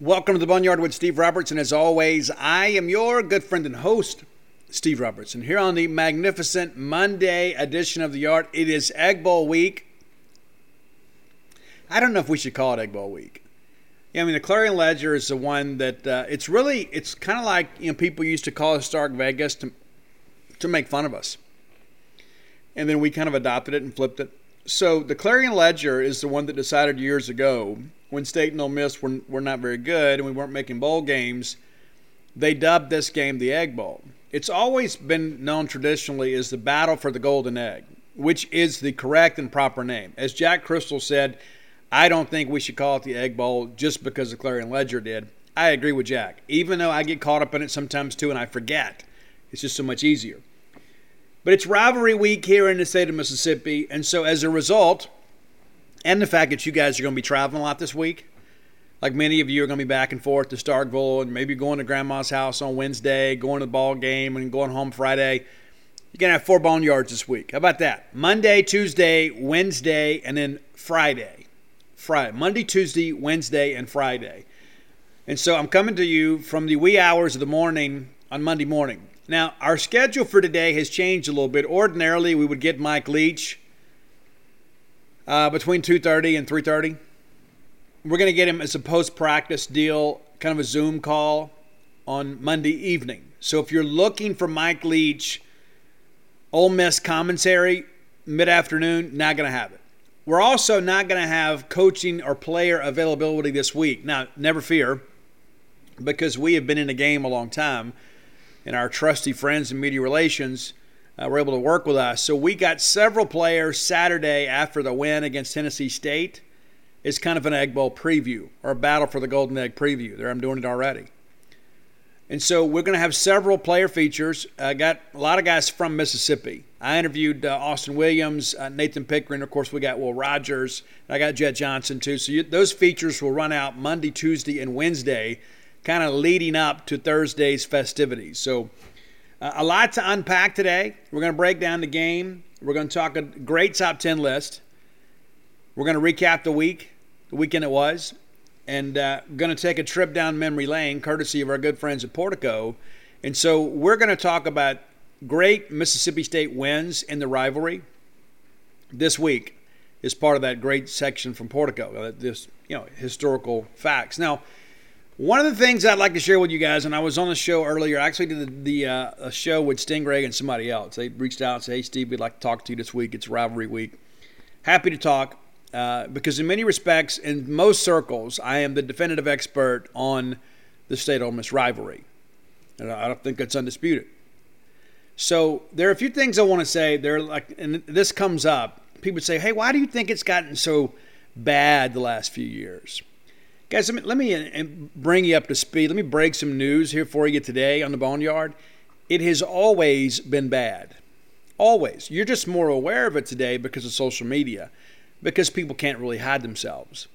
Welcome to the Boneyard with Steve Robertson. As always, I am your good friend and host, Steve Robertson. Here on the magnificent Monday edition of the Yard, it is Egg Bowl week. I don't know if we should call it Egg Bowl week. Yeah, I mean the Clarion Ledger is the one that uh, it's really it's kind of like you know people used to call us Stark Vegas to to make fun of us, and then we kind of adopted it and flipped it. So the Clarion Ledger is the one that decided years ago when State and Ole Miss were, were not very good and we weren't making bowl games, they dubbed this game the Egg Bowl. It's always been known traditionally as the battle for the golden egg, which is the correct and proper name. As Jack Cristil said, I don't think we should call it the Egg Bowl just because the Clarion Ledger did. I agree with Jack, even though I get caught up in it sometimes too and I forget. It's just so much easier. But it's rivalry week here in the state of Mississippi, and so as a result, and the fact that you guys are going to be traveling a lot this week, like many of you are going to be back and forth to Starkville and maybe going to grandma's house on Wednesday, going to the ball game, and going home Friday. You're going to have four boneyards this week. How about that? Monday, Tuesday, Wednesday, and then Friday. Friday, Monday, Tuesday, Wednesday, and Friday. And so I'm coming to you from the wee hours of the morning on Monday morning. Now, our schedule for today has changed a little bit. Ordinarily, we would get Mike Leach uh, between 2.30 and 3.30. We're going to get him as a post-practice deal, kind of a Zoom call on Monday evening. So if you're looking for Mike Leach, Ole Miss commentary, mid-afternoon, not going to have it. We're also not going to have coaching or player availability this week. Now, never fear, because we have been in the game a long time, and our trusty friends in media relations uh, were able to work with us. So we got several players Saturday after the win against Tennessee State. It's kind of an Egg Bowl preview or a battle for the Golden Egg preview. There, I'm doing it already. And so we're going to have several player features. I uh, got a lot of guys from Mississippi. I interviewed uh, Austin Williams, uh, Nathan Pickering. Of course, we got Will Rogers. I got Jett Johnson, too. So you, those features will run out Monday, Tuesday, and Wednesday, kind of leading up to Thursday's festivities. So uh, a lot to unpack today. We're going to break down the game. We're going to talk a great top 10 list. We're going to recap the week, the weekend it was and uh, going to take a trip down memory lane, courtesy of our good friends at Portico. And so we're going to talk about great Mississippi State wins in the rivalry this week is part of that great section from Portico, uh, this you know historical facts. Now, one of the things I'd like to share with you guys, and I was on the show earlier, I actually did the, the uh, a show with Stingray and somebody else. They reached out and said, "Hey, Steve, we'd like to talk to you this week. It's rivalry week." Happy to talk. Uh, because in many respects, in most circles, I am the definitive expert on the state Ole Miss rivalry. And I don't think that's undisputed. So there are a few things I want to say. There, like, and this comes up. People say, "Hey, why do you think it's gotten so bad the last few years?" Guys, let me, let me uh, bring you up to speed. Let me break some news here for you today on the Boneyard. It has always been bad. Always. You're just more aware of it today because of social media because people can't really hide themselves.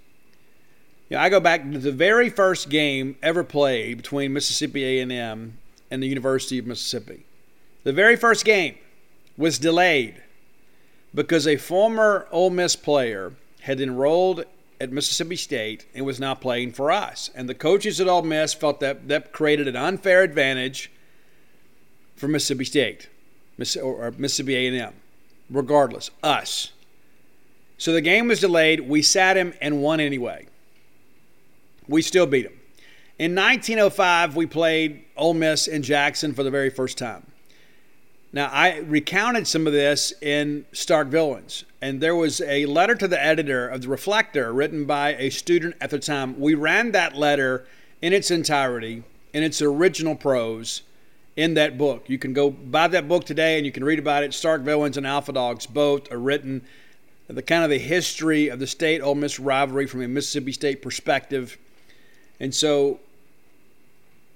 You know, I go back to the very first game ever played between Mississippi A&M and the University of Mississippi. The very first game was delayed because a former Ole Miss player had enrolled at Mississippi State and was now playing for us. And the coaches at Ole Miss felt that that created an unfair advantage for Mississippi State or Mississippi A&M. Regardless, us. So the game was delayed. We sat him and won anyway. We still beat him. In 1905, we played Ole Miss in Jackson for the very first time. Now, I recounted some of this in Stark Villains, and there was a letter to the editor of the Reflector written by a student at the time. We ran that letter in its entirety, in its original prose, in that book. You can go buy that book today and you can read about it. Stark Villains and Alpha Dogs both are written the kind of the history of the state Ole Miss rivalry from a Mississippi State perspective. And so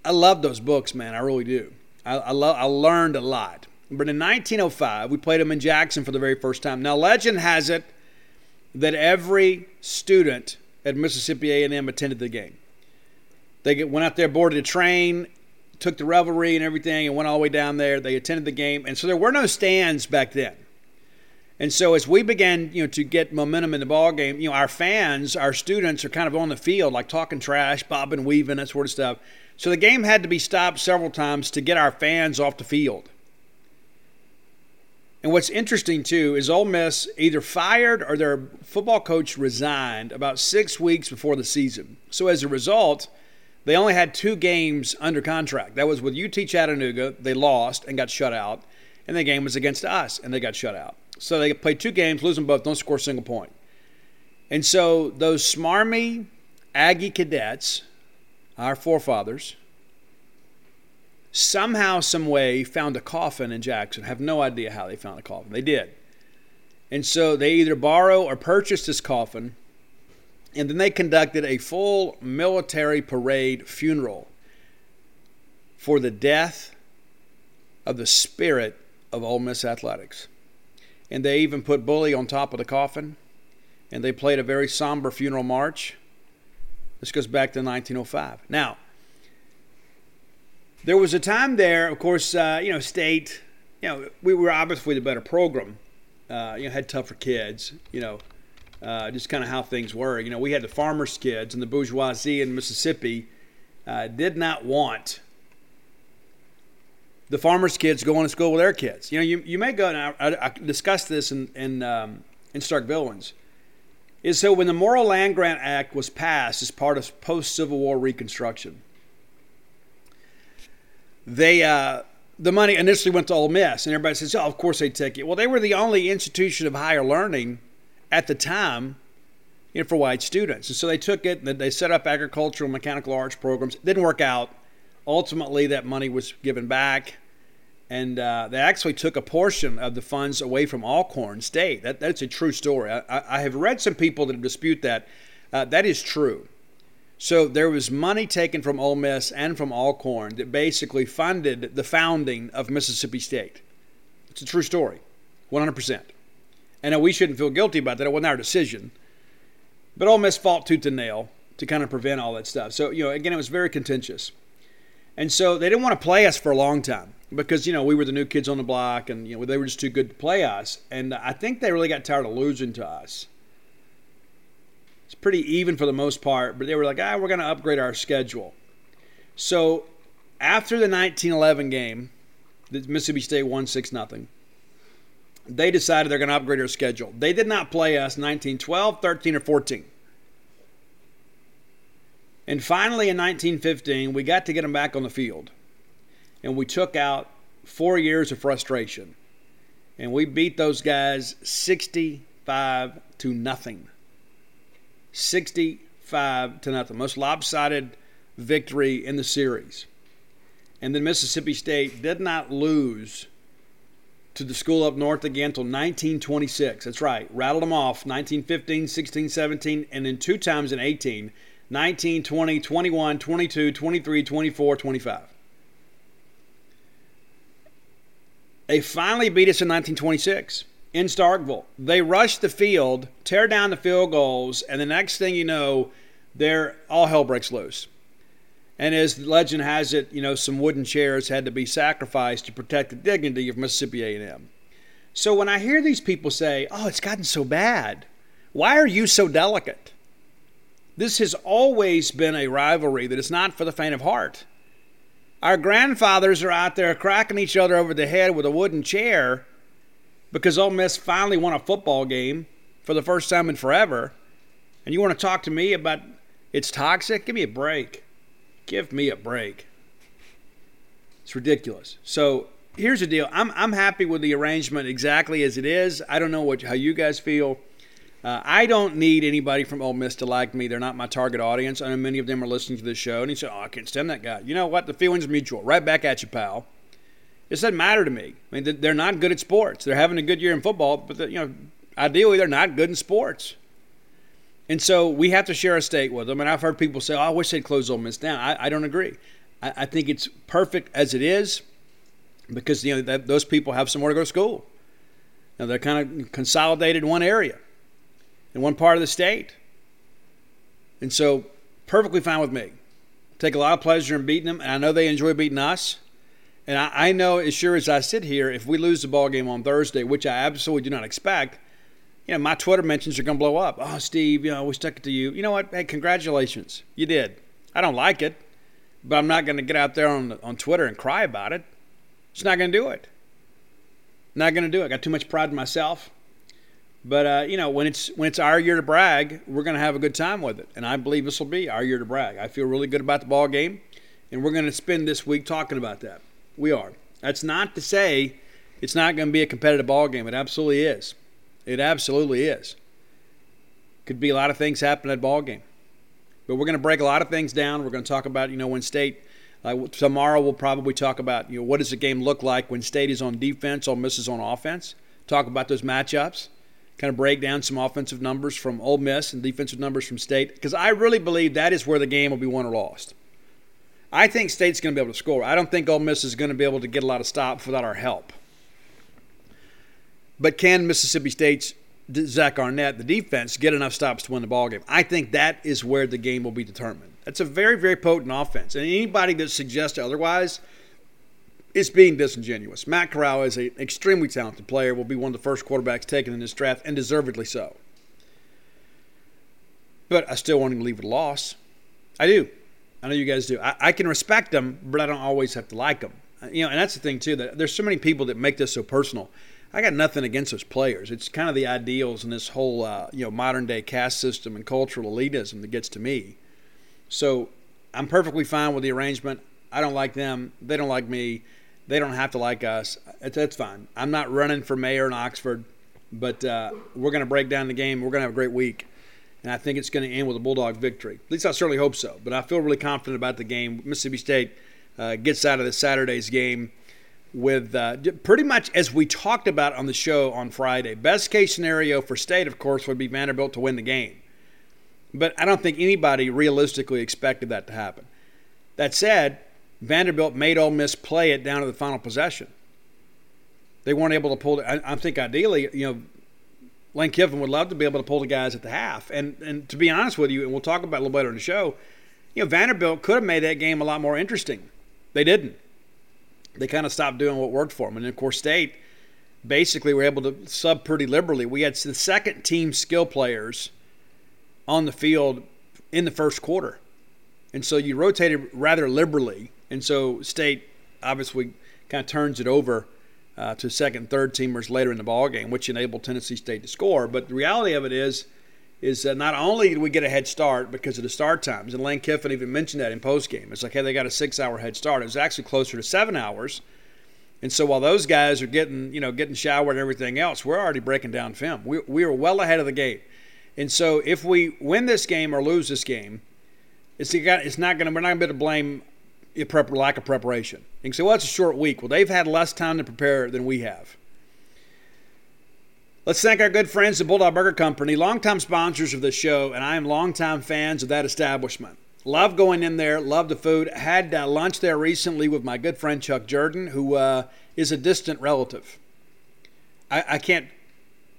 I love those books, man. I really do. I, I, love, I learned a lot. But in 1905, we played them in Jackson for the very first time. Now, legend has it that every student at Mississippi A&M attended the game. They went out there, boarded a train, took the revelry and everything, and went all the way down there. They attended the game, and so there were no stands back then. And so as we began, you know, to get momentum in the ball game, you know, our fans, our students are kind of on the field, like talking trash, bobbing, weaving, that sort of stuff. So the game had to be stopped several times to get our fans off the field. And what's interesting too is Ole Miss either fired or their football coach resigned about six weeks before the season. So as a result, they only had two games under contract. That was with UT Chattanooga, they lost and got shut out, and the game was against us and they got shut out. So they played two games, lose them both, don't score a single point. And so those smarmy Aggie cadets our forefathers, somehow, some way found a coffin in Jackson. Have no idea how they found a coffin. They did. And so they either borrow or purchased this coffin, and then they conducted a full military parade funeral for the death of the spirit of Ole Miss athletics. And they even put Bully on top of the coffin, and they played a very somber funeral march this goes back to 1905. Now, there was a time there, of course, uh, you know, state, you know, we were obviously the better program, uh, you know, had tougher kids, you know, uh, just kind of how things were. You know, we had the farmers' kids and the bourgeoisie in Mississippi uh, did not want the farmers' kids going to school with their kids. You know, you, you may go, and I, I discussed this in, in, um, in Stark is so when the Morrill Land Grant Act was passed as part of post Civil War Reconstruction, they uh, the money initially went to Ole Miss, and everybody says, "Oh, of course they take it." Well, they were the only institution of higher learning at the time, you know, for white students, and so they took it. and They set up agricultural, mechanical arts programs. It didn't work out. Ultimately, that money was given back and uh, they actually took a portion of the funds away from Alcorn State. That, that's a true story. I, I, have read some people that dispute that. Uh, that is true. So there was money taken from Ole Miss and from Alcorn that basically funded the founding of Mississippi State. It's a true story, 100%. And we shouldn't feel guilty about that. It wasn't our decision. But Ole Miss fought tooth and nail to kind of prevent all that stuff. So, you know, again, it was very contentious. And so they didn't want to play us for a long time because you know we were the new kids on the block, and you know they were just too good to play us. And I think they really got tired of losing to us. It's pretty even for the most part, but they were like, "Ah, we're going to upgrade our schedule." So after the 1911 game, the Mississippi State won six nothing. They decided they're going to upgrade their schedule. They did not play us 1912, 13, or 14. And finally, in 1915, we got to get them back on the field and we took out four years of frustration. And we beat those guys 65 to nothing. 65 to nothing. Most lopsided victory in the series. And then Mississippi State did not lose to the school up north again until 1926. That's right. Rattled them off 1915, 16, 17, and then two times in 18 19, 20, 21, 22, 23, 24, 25. They finally beat us in 1926 in Starkville. They rush the field, tear down the field goals, and the next thing you know, they're all hell breaks loose. And as legend has it, you know, some wooden chairs had to be sacrificed to protect the dignity of Mississippi A&M. So when I hear these people say, "Oh, it's gotten so bad," why are you so delicate? This has always been a rivalry that is not for the faint of heart. Our grandfathers are out there cracking each other over the head with a wooden chair because Ole Miss finally won a football game for the first time in forever. And you want to talk to me about It's toxic. Give me a break. Give me a break. It's ridiculous. So here's the deal. I'm I'm happy with the arrangement exactly as it is. I don't know what how you guys feel. Uh, I don't need anybody from Ole Miss to like me. They're not my target audience. I know many of them are listening to this show. And he said, "Oh, I can't stand that guy." You know what? The feeling's mutual. Right back at you, pal. It doesn't matter to me. I mean, they're not good at sports. They're having a good year in football, but you know, ideally, they're not good in sports. And so we have to share a state with them. And I've heard people say, oh, I wish they'd close Ole Miss down. I, I don't agree. I, I, think it's perfect as it is because you know that, those people have somewhere to go to school. Now they're kind of consolidated in one area, in one part of the state. And so perfectly fine with me. Take a lot of pleasure in beating them, and I know they enjoy beating us. And I, I know as sure as I sit here, if we lose the ball game on Thursday, which I absolutely do not expect, you know, my Twitter mentions are going to blow up. Oh, Steve, you know, we stuck it to you. You know what? Hey, congratulations. You did. I don't like it, but I'm not going to get out there on, on Twitter and cry about it. Just not going to do it. Not going to do it. I got too much pride in myself. But uh, you know, when it's when it's our year to brag, we're going to have a good time with it, and I believe this will be our year to brag. I feel really good about the ball game, and we're going to spend this week talking about that. We are. That's not to say it's not going to be a competitive ball game. It absolutely is. It absolutely is. Could be a lot of things happen at ball game. But we're going to break a lot of things down. We're going to talk about, you know, when state uh, tomorrow we'll probably talk about, you know, what does the game look like when state is on defense, Ole Miss is on offense. Talk about those matchups. Kind of break down some offensive numbers from Ole Miss and defensive numbers from state because I really believe that is where the game will be won or lost. I think State's going to be able to score. I don't think Ole Miss is going to be able to get a lot of stops without our help. But can Mississippi State's Zach Arnett, the defense, get enough stops to win the ball game? I think that is where the game will be determined. That's a very, very potent offense. And anybody that suggests otherwise is being disingenuous. Matt Corral is an extremely talented player, will be one of the first quarterbacks taken in this draft, and deservedly so. But I still want him to leave with a loss. I do. I know you guys do. I, I can respect them, but I don't always have to like them. You know, and that's the thing too. That there's so many people that make this so personal. I got nothing against those players. It's kind of the ideals and this whole uh, you know modern day caste system and cultural elitism that gets to me. So I'm perfectly fine with the arrangement. I don't like them. They don't like me. They don't have to like us. That's fine. I'm not running for mayor in Oxford, but uh, we're going to break down the game. We're going to have a great week, and I think it's going to end with a Bulldog victory. At least I certainly hope so. But I feel really confident about the game. Mississippi State uh, gets out of this Saturday's game with uh, pretty much as we talked about on the show on Friday. Best case scenario for State, of course, would be Vanderbilt to win the game. But I don't think anybody realistically expected that to happen. That said, Vanderbilt made Ole Miss play it down to the final possession. They weren't able to pull it. I, I think ideally, you know, Lane Kiffin would love to be able to pull the guys at the half. And and to be honest with you, and we'll talk about it a little later in the show, you know, Vanderbilt could have made that game a lot more interesting. They didn't they kind of stopped doing what worked for them. And of course, State basically were able to sub pretty liberally. We had the second team skill players on the field in the first quarter. And so you rotated rather liberally. And so State obviously kind of turns it over uh, to second, third teamers later in the ball game, which enabled Tennessee State to score. But the reality of it is, is that not only did we get a head start because of the start times, and Lane Kiffin even mentioned that in postgame. It's like, hey, they got a six-hour head start. It was actually closer to seven hours. And so while those guys are getting, you know, getting showered and everything else, we're already breaking down film. We, we are well ahead of the game. And so if we win this game or lose this game, it's, it's not going to, we're not going to be able to blame prep, lack of preparation. You can say, well, it's a short week. Well, they've had less time to prepare than we have. Let's thank our good friends at Bulldog Burger Company, longtime sponsors of the show, and I am longtime fans of that establishment. Love going in there, love the food. Had uh, lunch there recently with my good friend Chuck Jordan, who uh, is a distant relative. I, I, can't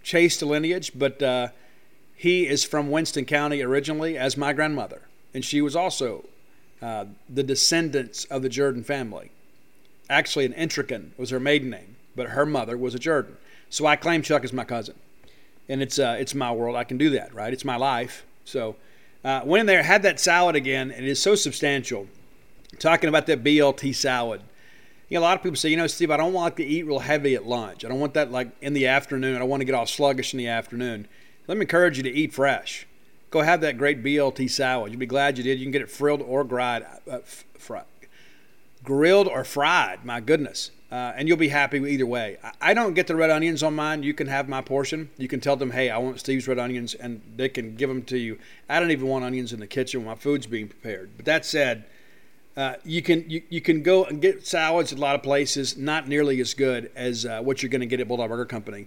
chase the lineage, but uh, he is from Winston County originally, as my grandmother, and she was also uh, the descendants of the Jordan family. Actually, an Intrican was her maiden name, but her mother was a Jordan. So I claim Chuck as my cousin, and it's uh, it's my world. I can do that, right? It's my life. So uh, went in there, had that salad again, and it is so substantial. Talking about that BLT salad. You know, a lot of people say, you know, Steve, I don't want to eat real heavy at lunch. I don't want that like in the afternoon. I don't want to get all sluggish in the afternoon. Let me encourage you to eat fresh. Go have that great BLT salad. You'll be glad you did. You can get it frilled or fried, uh, fried, grilled or fried. My goodness. Uh, and you'll be happy either way. I, I don't get the red onions on mine. You can have my portion. You can tell them, hey, I want Steve's red onions, and they can give them to you. I don't even want onions in the kitchen when my food's being prepared. But that said, uh, you can you, you can go and get salads at a lot of places, not nearly as good as uh, what you're going to get at Bulldog Burger Company.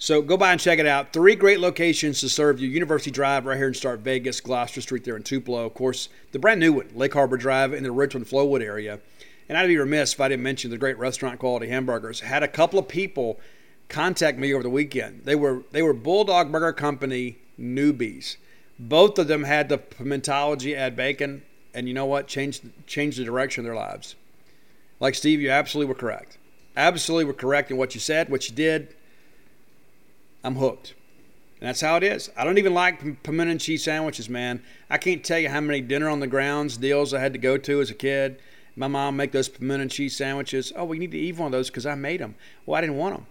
So go by and check it out. Three great locations to serve you: University Drive right here in Stark Vegas, Gloster Street there in Tupelo, of course, the brand new one, Lake Harbor Drive in the Richland Flowood area. And I'd be remiss if I didn't mention the great restaurant quality hamburgers. Had a couple of people contact me over the weekend. They were they were Bulldog Burger Company newbies. Both of them had the pimentology add bacon and you know what? Changed changed the direction of their lives. Like Steve, you absolutely were correct. Absolutely were correct in what you said, what you did. I'm hooked. And that's how it is. I don't even like pimento and cheese sandwiches, man. I can't tell you how many dinner on the grounds deals I had to go to as a kid. My mom make those pimento and cheese sandwiches. Oh, we need to eat one of those because I made them. Well, I didn't want them.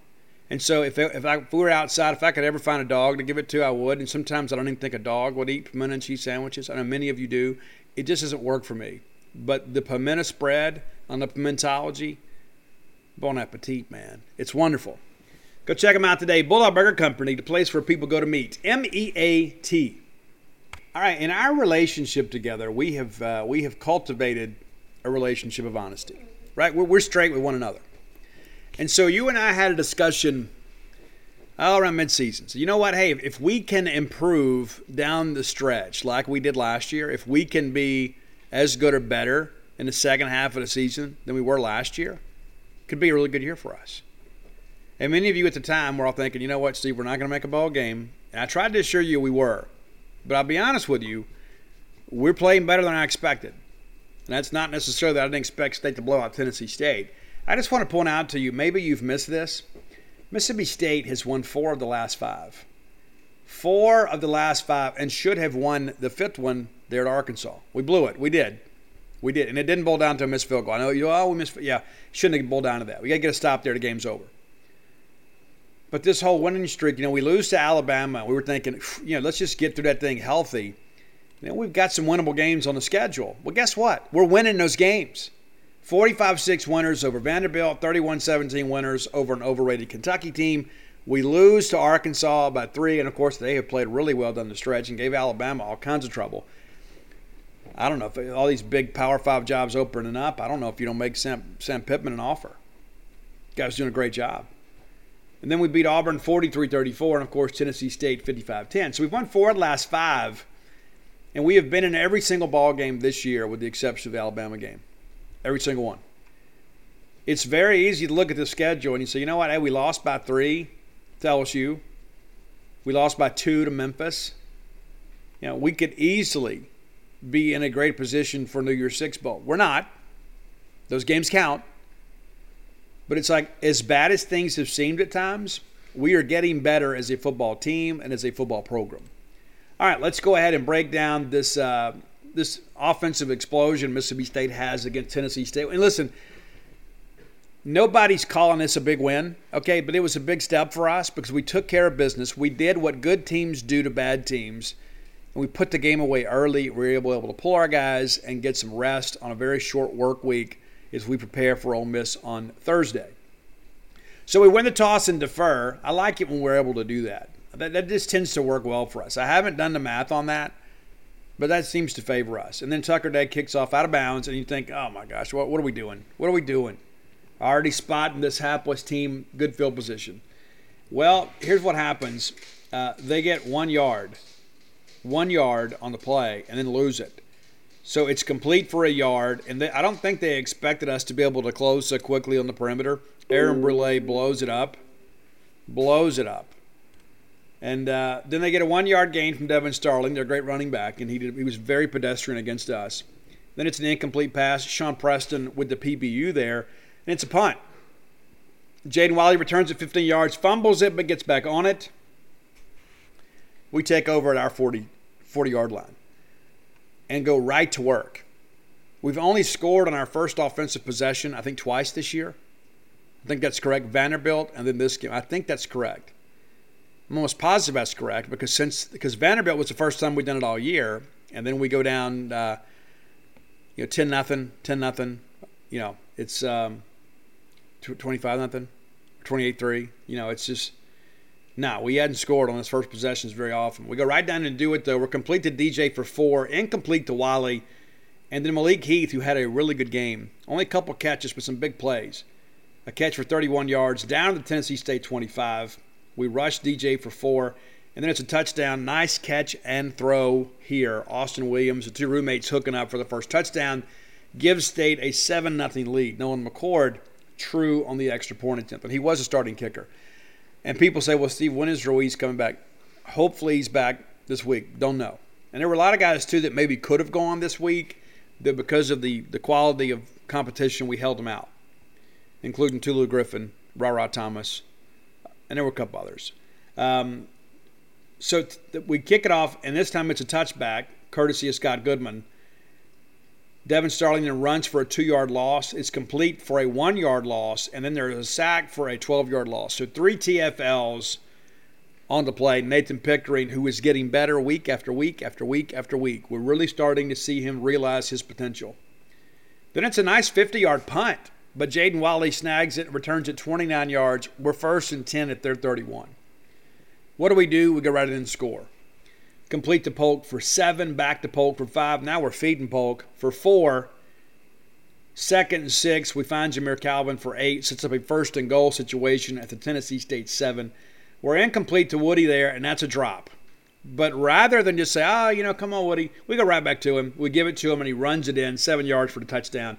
And so if, if, I, if we were outside, if I could ever find a dog to give it to, I would. And sometimes I don't even think a dog would eat pimento and cheese sandwiches. I know many of you do it just doesn't work for me. But the pimento spread on the pimentology, bon appetit, man. It's wonderful. Go check them out today. Bulldog Burger Company, the place where people go to meet. M E A T. All right, in our relationship together, we have uh, we have cultivated a relationship of honesty. Right, we're, we're straight with one another, and so you and I had a discussion all around midseason. So you know what? Hey, if we can improve down the stretch like we did last year, if we can be as good or better in the second half of the season than we were last year, could be a really good year for us. And many of you at the time were all thinking, you know what, Steve, we're not going to make a ball game. And I tried to assure you we were. But I'll be honest with you, we're playing better than I expected. And that's not necessarily that I didn't expect State to blow out Tennessee State. I just want to point out to you, maybe you've missed this. Mississippi State has won four of the last five. Four of the last five, and should have won the fifth one there at Arkansas. We blew it. We did. We did. And it didn't boil down to a missed field goal. I know you, oh, we missed. Yeah, shouldn't have boiled down to that. We got to get a stop there. The game's over. But this whole winning streak, you know, we lose to Alabama. We were thinking, you know, let's just get through that thing healthy. You know, we've got some winnable games on the schedule. Well, guess what? We're winning those games. 45 6 winners over Vanderbilt, 31 17 winners over an overrated Kentucky team. We lose to Arkansas by three, and of course, they have played really well down the stretch and gave Alabama all kinds of trouble. I don't know if all these big Power Five jobs opening up. I don't know if you don't make Sam, Sam Pittman an offer. guy's doing a great job. And then we beat Auburn 43 34, and of course, Tennessee State 55 10. So we've won four of the last five, and we have been in every single ball game this year with the exception of the Alabama game. Every single one. It's very easy to look at the schedule and you say, you know what? Hey, we lost by three to LSU. We lost by two to Memphis. You know, we could easily be in a great position for New Year's Six Bowl. We're not. Those games count. But it's like, as bad as things have seemed at times, we are getting better as a football team and as a football program. All right, let's go ahead and break down this uh, this offensive explosion Mississippi State has against Tennessee State. And listen, nobody's calling this a big win, okay? But it was a big step for us because we took care of business. We did what good teams do to bad teams, and we put the game away early. We were able, able to pull our guys and get some rest on a very short work week as we prepare for Ole Miss on Thursday. So we win the toss and defer. I like it when we're able to do that. That, that just tends to work well for us. I haven't done the math on that but that seems to favor us. And then Tucker Day kicks off out of bounds, and you think, oh my gosh, what, what are we doing? What are we doing? Already spotting this hapless team, good field position. Well, here's what happens uh, they get one yard, one yard on the play, and then lose it. So it's complete for a yard, and they, I don't think they expected us to be able to close so quickly on the perimeter. Aaron Brule blows it up, blows it up. And uh, then they get a one yard gain from Devin Starling, their great running back, and he, did, he was very pedestrian against us. Then it's an incomplete pass. Shawn Preston with the PBU there, and it's a punt. Jaden Walley returns it 15 yards, fumbles it, but gets back on it. We take over at our 40, 40 yard line and go right to work. We've only scored on our first offensive possession, I think, twice this year. I think that's correct. Vanderbilt and then this game. I think that's correct. I'm almost positive that's correct because since because Vanderbilt was the first time we've done it all year, and then we go down, uh, you know, ten nothing, ten nothing. You know, it's um, twenty five nothing, twenty eight three. You know, it's just no. We hadn't scored on his first possessions very often. We go right down and do it though. We're complete to DJ for four, incomplete to Walley, and then Malik Heath, who had a really good game, only a couple catches but some big plays. A catch for 31 yards down to the Tennessee State 25 we rush DJ for four, and then it's a touchdown. Nice catch and throw here. Austin Williams, the two roommates hooking up for the first touchdown, gives State a 7 0 lead. Nolan McCord, true on the extra point attempt, and he was a starting kicker. And people say, well, Steve, when is Ruiz coming back? Hopefully he's back this week. Don't know. And there were a lot of guys, too, that maybe could have gone this week, that because of the, the quality of competition, we held them out, including Tulu Griffin, Rara Thomas, and there were a couple others. Um, so th- we kick it off, and this time it's a touchback, courtesy of Scott Goodman. Devin Starling then runs for a two yard loss. It's complete for a one yard loss, and then there's a sack for a 12 yard loss. So three TFLs on the play. Nathan Pickering, who is getting better week after week after week after week. We're really starting to see him realize his potential. Then it's a nice 50 yard punt but Jaden Walley snags it, and returns it 29 yards. We're first and 10 at their 31. What do we do? We go right in and score. Complete to Polk for seven, back to Polk for five. Now we're feeding Polk for four. Second and six, we find Jamire Calvin for eight. Sets up a first and goal situation at the Tennessee State seven. We're incomplete to Woody there, and that's a drop. But rather than just say, oh, you know, come on, Woody, we go right back to him. We give it to him, and he runs it in seven yards for the touchdown.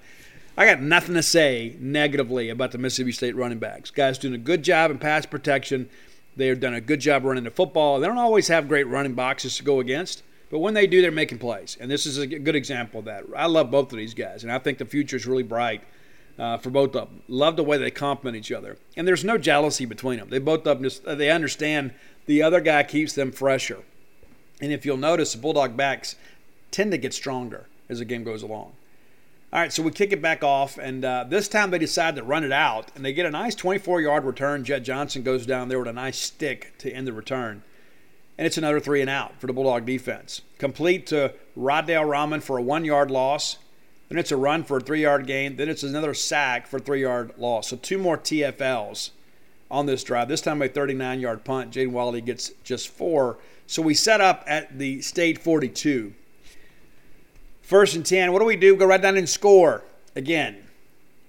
I got nothing to say negatively about the Mississippi State running backs. Guys doing a good job in pass protection. They have done a good job running the football. They don't always have great running boxes to go against, but when they do, they're making plays. And this is a good example of that. I love both of these guys, and I think the future is really bright uh, for both of them. Love the way they complement each other, and there's no jealousy between them. They both them just they understand the other guy keeps them fresher. And if you'll notice, the Bulldog backs tend to get stronger as the game goes along. All right, so we kick it back off, and uh, this time they decide to run it out, and they get a nice 24 yard return. Jett Johnson goes down there with a nice stick to end the return. And it's another three and out for the Bulldog defense. Complete to Roddale Rahman for a one yard loss. Then it's a run for a three yard gain. Then it's another sack for three yard loss. So two more TFLs on this drive. This time a 39 yard punt. Jaden Walley gets just four. So we set up at the state 42. First and 10. What do we do? Go right down and score again.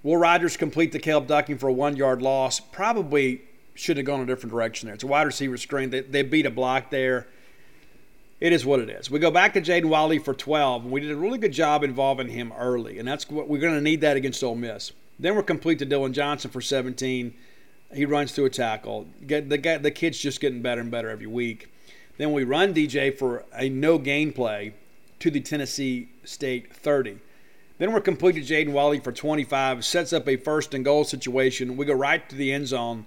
Will Rogers complete the Caleb Ducking for a one yard loss? Probably should have gone a different direction there. It's a wide receiver screen. They, they beat a block there. It is what it is. We go back to Jaden Walley for 12, and we did a really good job involving him early, and that's what we're going to need that against Ole Miss. Then we're complete to Dillon Johnson for 17. He runs through a tackle. The, the kid's just getting better and better every week. Then we run DJ for a no gain play to the Tennessee State 30. Then we're completed Jaden Walley for 25, sets up a first and goal situation. We go right to the end zone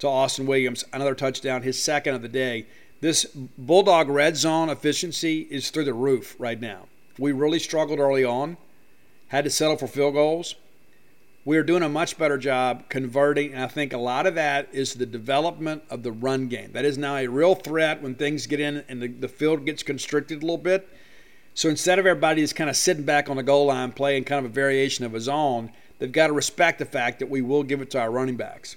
to Austin Williams, another touchdown, his second of the day. This Bulldog red zone efficiency is through the roof right now. We really struggled early on, had to settle for field goals. We are doing a much better job converting, and I think a lot of that is the development of the run game. That is now a real threat when things get in and the, the field gets constricted a little bit so instead of everybody just kind of sitting back on the goal line playing kind of a variation of his own, they've got to respect the fact that we will give it to our running backs.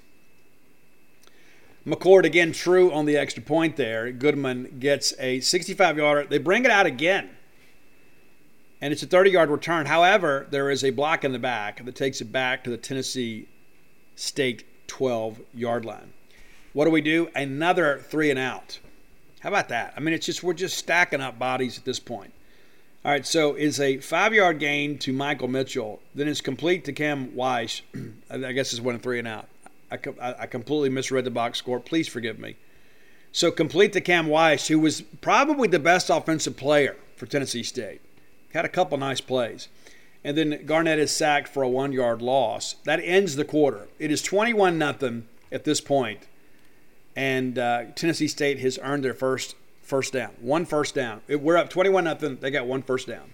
McCord again true on the extra point there. Goodman gets a 65 yarder. They bring it out again. And it's a 30 yard return. However, there is a block in the back that takes it back to the Tennessee State 12 yard line. What do we do? Another three and out. How about that? I mean, it's just we're just stacking up bodies at this point. All right, so it's a five yard gain to Michael Mitchell. Then it's complete to Cam Weiss. I guess it's one and three and out. I, I completely misread the box score. Please forgive me. So complete to Cam Weiss, who was probably the best offensive player for Tennessee State. Had a couple nice plays. And then Garnett is sacked for a one yard loss. That ends the quarter. It is 21 0 at this point, And uh, Tennessee State has earned their first first down. One first down. We're up 21 nothing. They got one first down.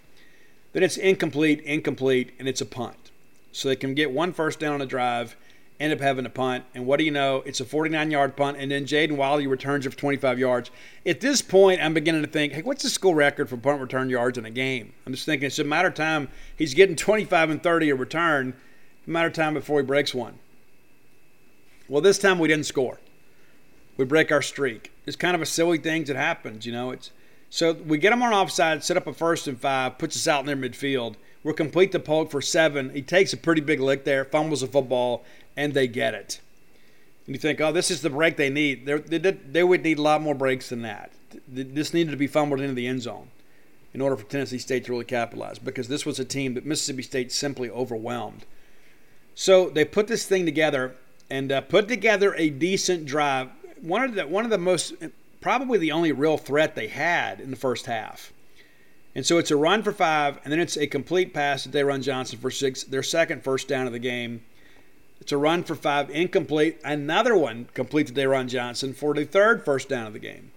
Then it's incomplete, incomplete, and it's a punt. So they can get one first down on a drive, end up having a punt. And what do you know? It's a 49 yard punt. And then Jaden Walley returns it for 25 yards. At this point, I'm beginning to think, hey, what's the school record for punt return yards in a game? I'm just thinking it's a matter of time. He's getting 25 and 30 a return, a matter of time before he breaks one. Well, this time we didn't score. We break our streak. It's kind of a silly thing that happens, you know. It's so we get him on offside, set up a first and five, puts us out in their midfield. We're complete to Polk for seven. He takes a pretty big lick there, fumbles the football, and they get it. And you think, oh, this is the break they need. They're, they they would need a lot more breaks than that. This needed to be fumbled into the end zone in order for Tennessee State to really capitalize because this was a team that Mississippi State simply overwhelmed. So they put this thing together and uh, put together a decent drive. One of the one of the most probably the only real threat they had in the first half. And so it's a run for five, and then it's a complete pass that they run Johnson for six, their second first down of the game. It's a run for five, incomplete. Another one complete they run Johnson for the third first down of the game.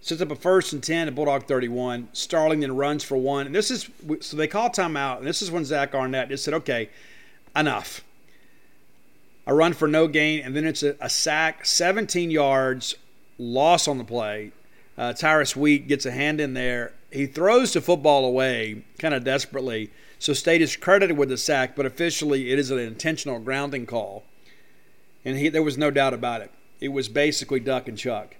Sets up a first and 10 at Bulldog 31. Starling then runs for one. And this is, so they call timeout. And this is when Zach Arnett just said, okay, enough. A run for no gain. And then it's a, a sack, 17 yards, loss on the play. Uh, Tyrus Wheat gets a hand in there. He throws the football away kind of desperately. So State is credited with the sack, but officially it is an intentional grounding call. And he, there was no doubt about it. It was basically duck and chuck.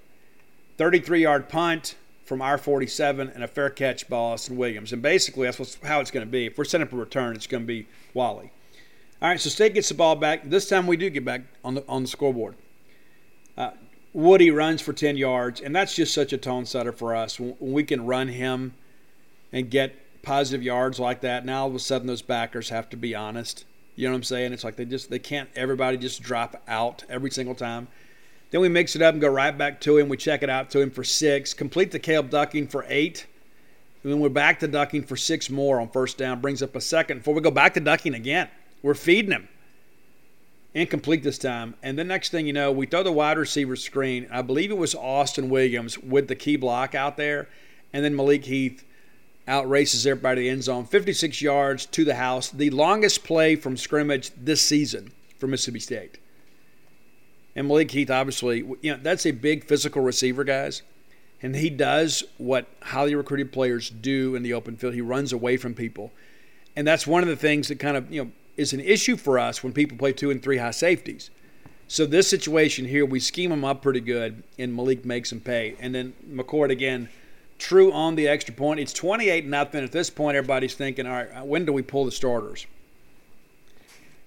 33 yard punt from our 47 and a fair catch by Austin Williams. And basically that's how it's going to be. If we're setting up a return, it's going to be Walley. All right, so State gets the ball back. This time we do get back on the on the scoreboard. Uh, Woody runs for 10 yards, and that's just such a tone setter for us. When we can run him and get positive yards like that, now all of a sudden those backers have to be honest. You know what I'm saying? It's like they just they can't everybody just drop out every single time. Then we mix it up and go right back to him. We check it out to him for six. Complete the Caleb Ducking for eight. And then we're back to Ducking for six more on first down. Brings up a second before we go back to Ducking again. We're feeding him. Incomplete this time. And the next thing you know, we throw the wide receiver screen. I believe it was Austin Williams with the key block out there. And then Malik Heath outraces everybody to the end zone. 56 yards to the house. The longest play from scrimmage this season for Mississippi State. And Malik Heath, obviously, you know, that's a big physical receiver, guys. And he does what highly recruited players do in the open field. He runs away from people. And that's one of the things that kind of, you know, is an issue for us when people play two and three high safeties. So this situation here, we scheme them up pretty good, and Malik makes him pay. And then McCord again – True on the extra point. It's 28 nothing. At this point, everybody's thinking, all right, when do we pull the starters?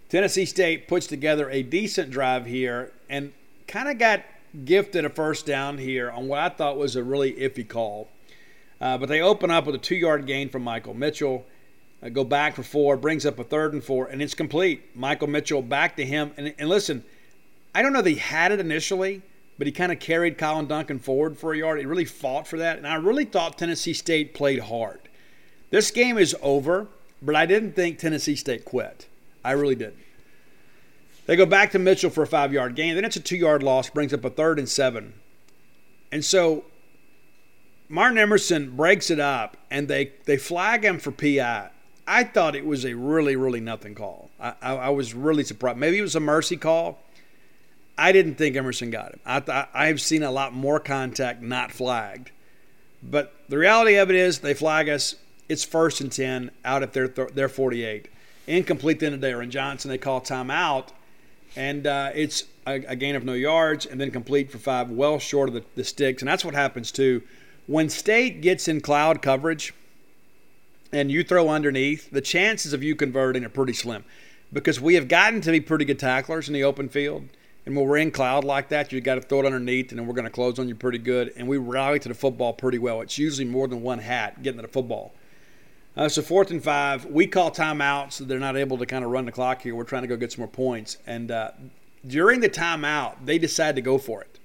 Tennessee State puts together a decent drive here and kind of got gifted a first down here on what I thought was a really iffy call. Uh, but they open up with a two yard gain from Michael Mitchell. Uh, go back for four, brings up a third and four, and it's complete. Michael Mitchell back to him. And, and listen, I don't know that he had it initially, but he kind of carried Collin Duncan forward for a yard. He really fought for that. And I really thought Tennessee State played hard. This game is over, but I didn't think Tennessee State quit. I really didn't. They go back to Mitchell for a five yard gain. Then it's a two yard loss, brings up a third and seven. And so Martin Emerson breaks it up and they, they flag him for PI. I thought it was a really, really nothing call. I, I, I was really surprised. Maybe it was a mercy call. I didn't think Emerson got him. I th- I've seen a lot more contact not flagged. But the reality of it is, they flag us. It's first and 10 out at their, th- their 48. Incomplete then to Darren Johnson. They call timeout. And uh, it's a, a, gain of no yards and then complete for five, well short of the, the sticks. And that's what happens too. When State gets in cloud coverage and you throw underneath, the chances of you converting are pretty slim because we have gotten to be pretty good tacklers in the open field. And when we're in cloud like that, you got to throw it underneath, and then we're going to close on you pretty good. And we rally to the football pretty well. It's usually more than one hat getting to the football. Uh, so fourth and five, we call timeout, so they're not able to kind of run the clock here. We're trying to go get some more points. And uh, during the timeout, they decide to go for it.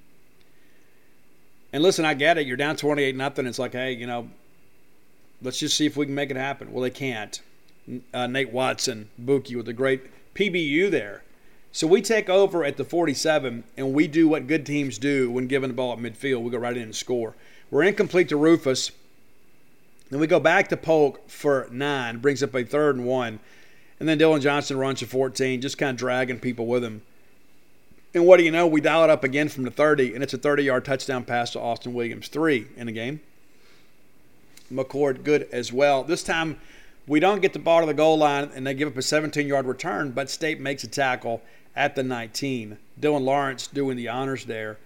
And listen, I get it. You're down 28 nothing. It's like, hey, you know, let's just see if we can make it happen. Well, they can't. Uh, Nate Watson, Buki with a great PBU there so we take over at the 47 and we do what good teams do when given the ball at midfield. We go right in and score. We're incomplete to Rufus. Then we go back to Polk for nine, brings up a third and one. And then Dillon Johnson runs to 14, just kind of dragging people with him. And what do you know? We dial it up again from the 30, and it's a 30 yard touchdown pass to Austin Williams. Three in the game. McCord good as well. This time, we don't get the ball to the goal line, and they give up a 17 yard return, but State makes a tackle at the 19. Dylan Lawrence doing the honors there.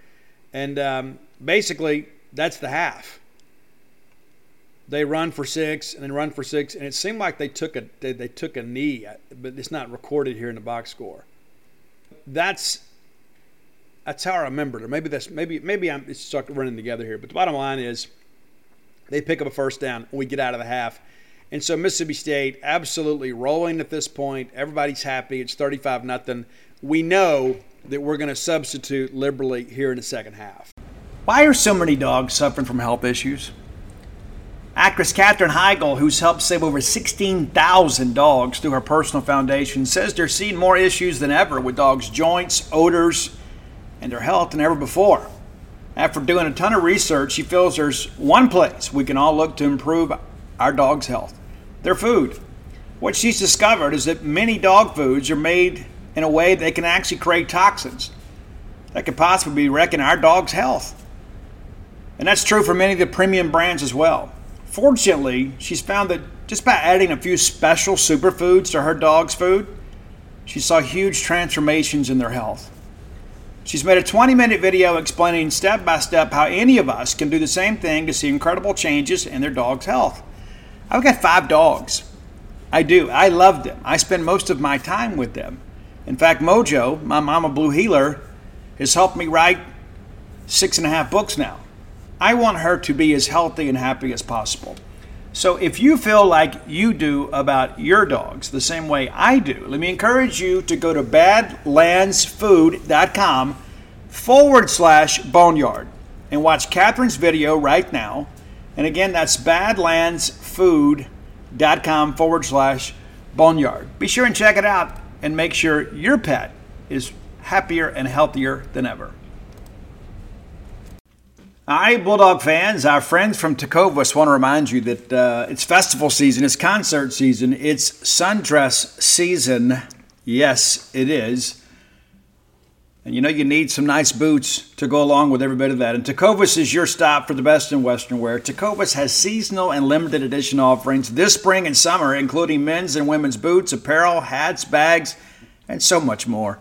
And um, basically, that's the half. They run for six and then run for six, and it seemed like they took a they, they took a knee, but it's not recorded here in the box score. That's that's how I remembered it. Maybe that's maybe maybe I'm it's stuck running together here. But the bottom line is they pick up a first down. We get out of the half. And so Mississippi State absolutely rolling at this point. Everybody's happy. It's 35 nothing. We know that we're going to substitute liberally here in the second half. Why are so many dogs suffering from health issues? Actress Katherine Heigl, who's helped save over 16,000 dogs through her personal foundation, says they're seeing more issues than ever with dogs' joints, odors, and their health than ever before. After doing a ton of research, she feels there's one place we can all look to improve our dog's health their food. What she's discovered is that many dog foods are made in a way they can actually create toxins that could possibly be wrecking our dog's health. And that's true for many of the premium brands as well. Fortunately, she's found that just by adding a few special superfoods to her dog's food, she saw huge transformations in their health. She's made a 20 minute video explaining step by step how any of us can do the same thing to see incredible changes in their dog's health. I've got five dogs. I do. I love them. I spend most of my time with them. In fact, Mojo, my mama blue heeler, has helped me write six and a half books now. I want her to be as healthy and happy as possible. So if you feel like you do about your dogs the same way I do, let me encourage you to go to badlandsfood.com forward slash boneyard and watch Katherine's video right now. And again, that's badlandsfood.com forward slash boneyard. Be sure and check it out and make sure your pet is happier and healthier than ever. All right, Bulldog fans, our friends from Tecovas want to remind you that uh, it's festival season, it's concert season, it's sundress season. Yes, it is. And you know you need some nice boots to go along with every bit of that. And Tecovas is your stop for the best in Western wear. Tecovas has seasonal and limited edition offerings this spring and summer, including men's and women's boots, apparel, hats, bags, and so much more.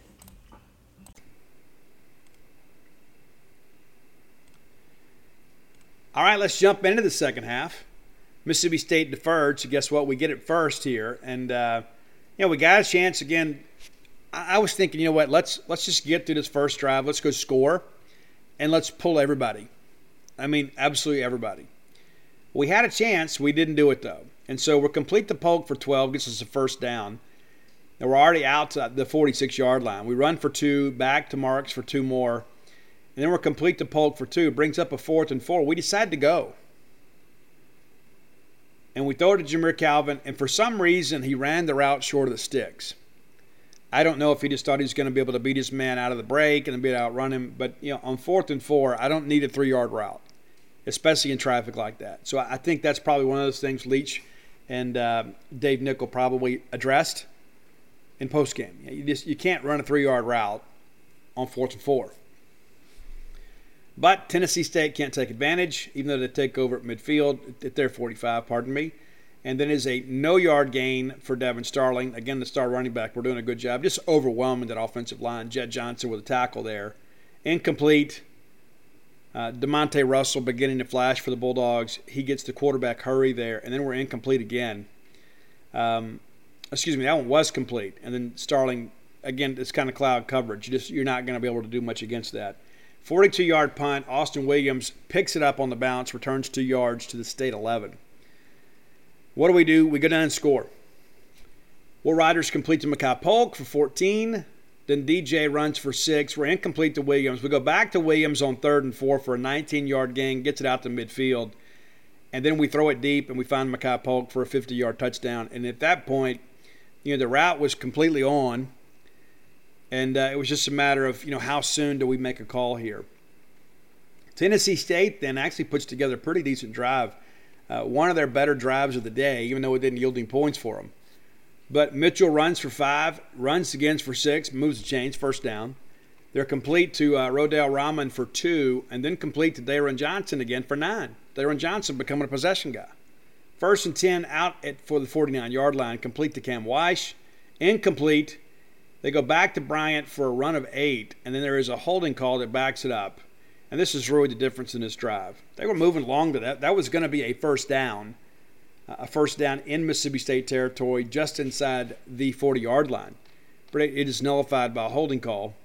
All right, let's jump into the second half. Mississippi State deferred, so guess what? We get it first here, and uh, you know we got a chance again. I, I was thinking, you know what? Let's let's just get through this first drive. Let's go score, and let's pull everybody. I mean, absolutely everybody. We had a chance. We didn't do it though, and so we're complete the Polk for 12, gets us a first down. And we're already out to the 46 yard line. We run for two, back to Marks for two more and then we're complete to Polk for two. Brings up a fourth and four. We decide to go. And we throw it to Jamire Calvin, and for some reason, he ran the route short of the sticks. I don't know if he just thought he was going to be able to beat his man out of the break and be able to outrun him, but you know, on fourth and four, I don't need a three yard route, especially in traffic like that. So I think that's probably one of those things Leach and uh, Dave Nichol probably addressed in postgame. You just you can't run a three yard route on fourth and four. But Tennessee State can't take advantage, even though they take over at midfield at their 45, pardon me. And then is a no yard gain for Devin Starling. Again, the star running back. We're doing a good job. Just overwhelming that offensive line. Jett Johnson with a tackle there. Incomplete. Uh, Demonte Russell beginning to flash for the Bulldogs. He gets the quarterback hurry there, and then we're incomplete again. Um, excuse me, that one was complete, and then Starling again. It's kind of cloud coverage. You just you're not going to be able to do much against that. 42 yard punt. Austin Williams picks it up on the bounce, returns two yards to the state 11. What do we do? We go down and score. Will Rogers complete to Makai Polk for 14. Then DJ runs for six. We're incomplete to Williams. We go back to Williams on third and four for a 19 yard gain, gets it out to midfield. And then we throw it deep and we find Makai Polk for a 50 yard touchdown. And at that point, you know, the route was completely on. And uh, it was just a matter of, you know, how soon do we make a call here? Tennessee State then actually puts together a pretty decent drive. Uh, one of their better drives of the day, even though it didn't yield any points for them. But Mitchell runs for five, runs again for six, moves the chains, first down. They're complete to uh, Rodell Rahman for two, and then complete to Daron Johnson again for nine. Daron Johnson becoming a possession guy. First and 10 out at, for the 49 yard line, complete to Cam Weish. Incomplete. They go back to Bryant for a run of eight, and then there is a holding call that backs it up. And this is really the difference in this drive. They were moving along to that. That was going to be a first down a first down in Mississippi State territory just inside the 40 yard line. But it is nullified by a holding call.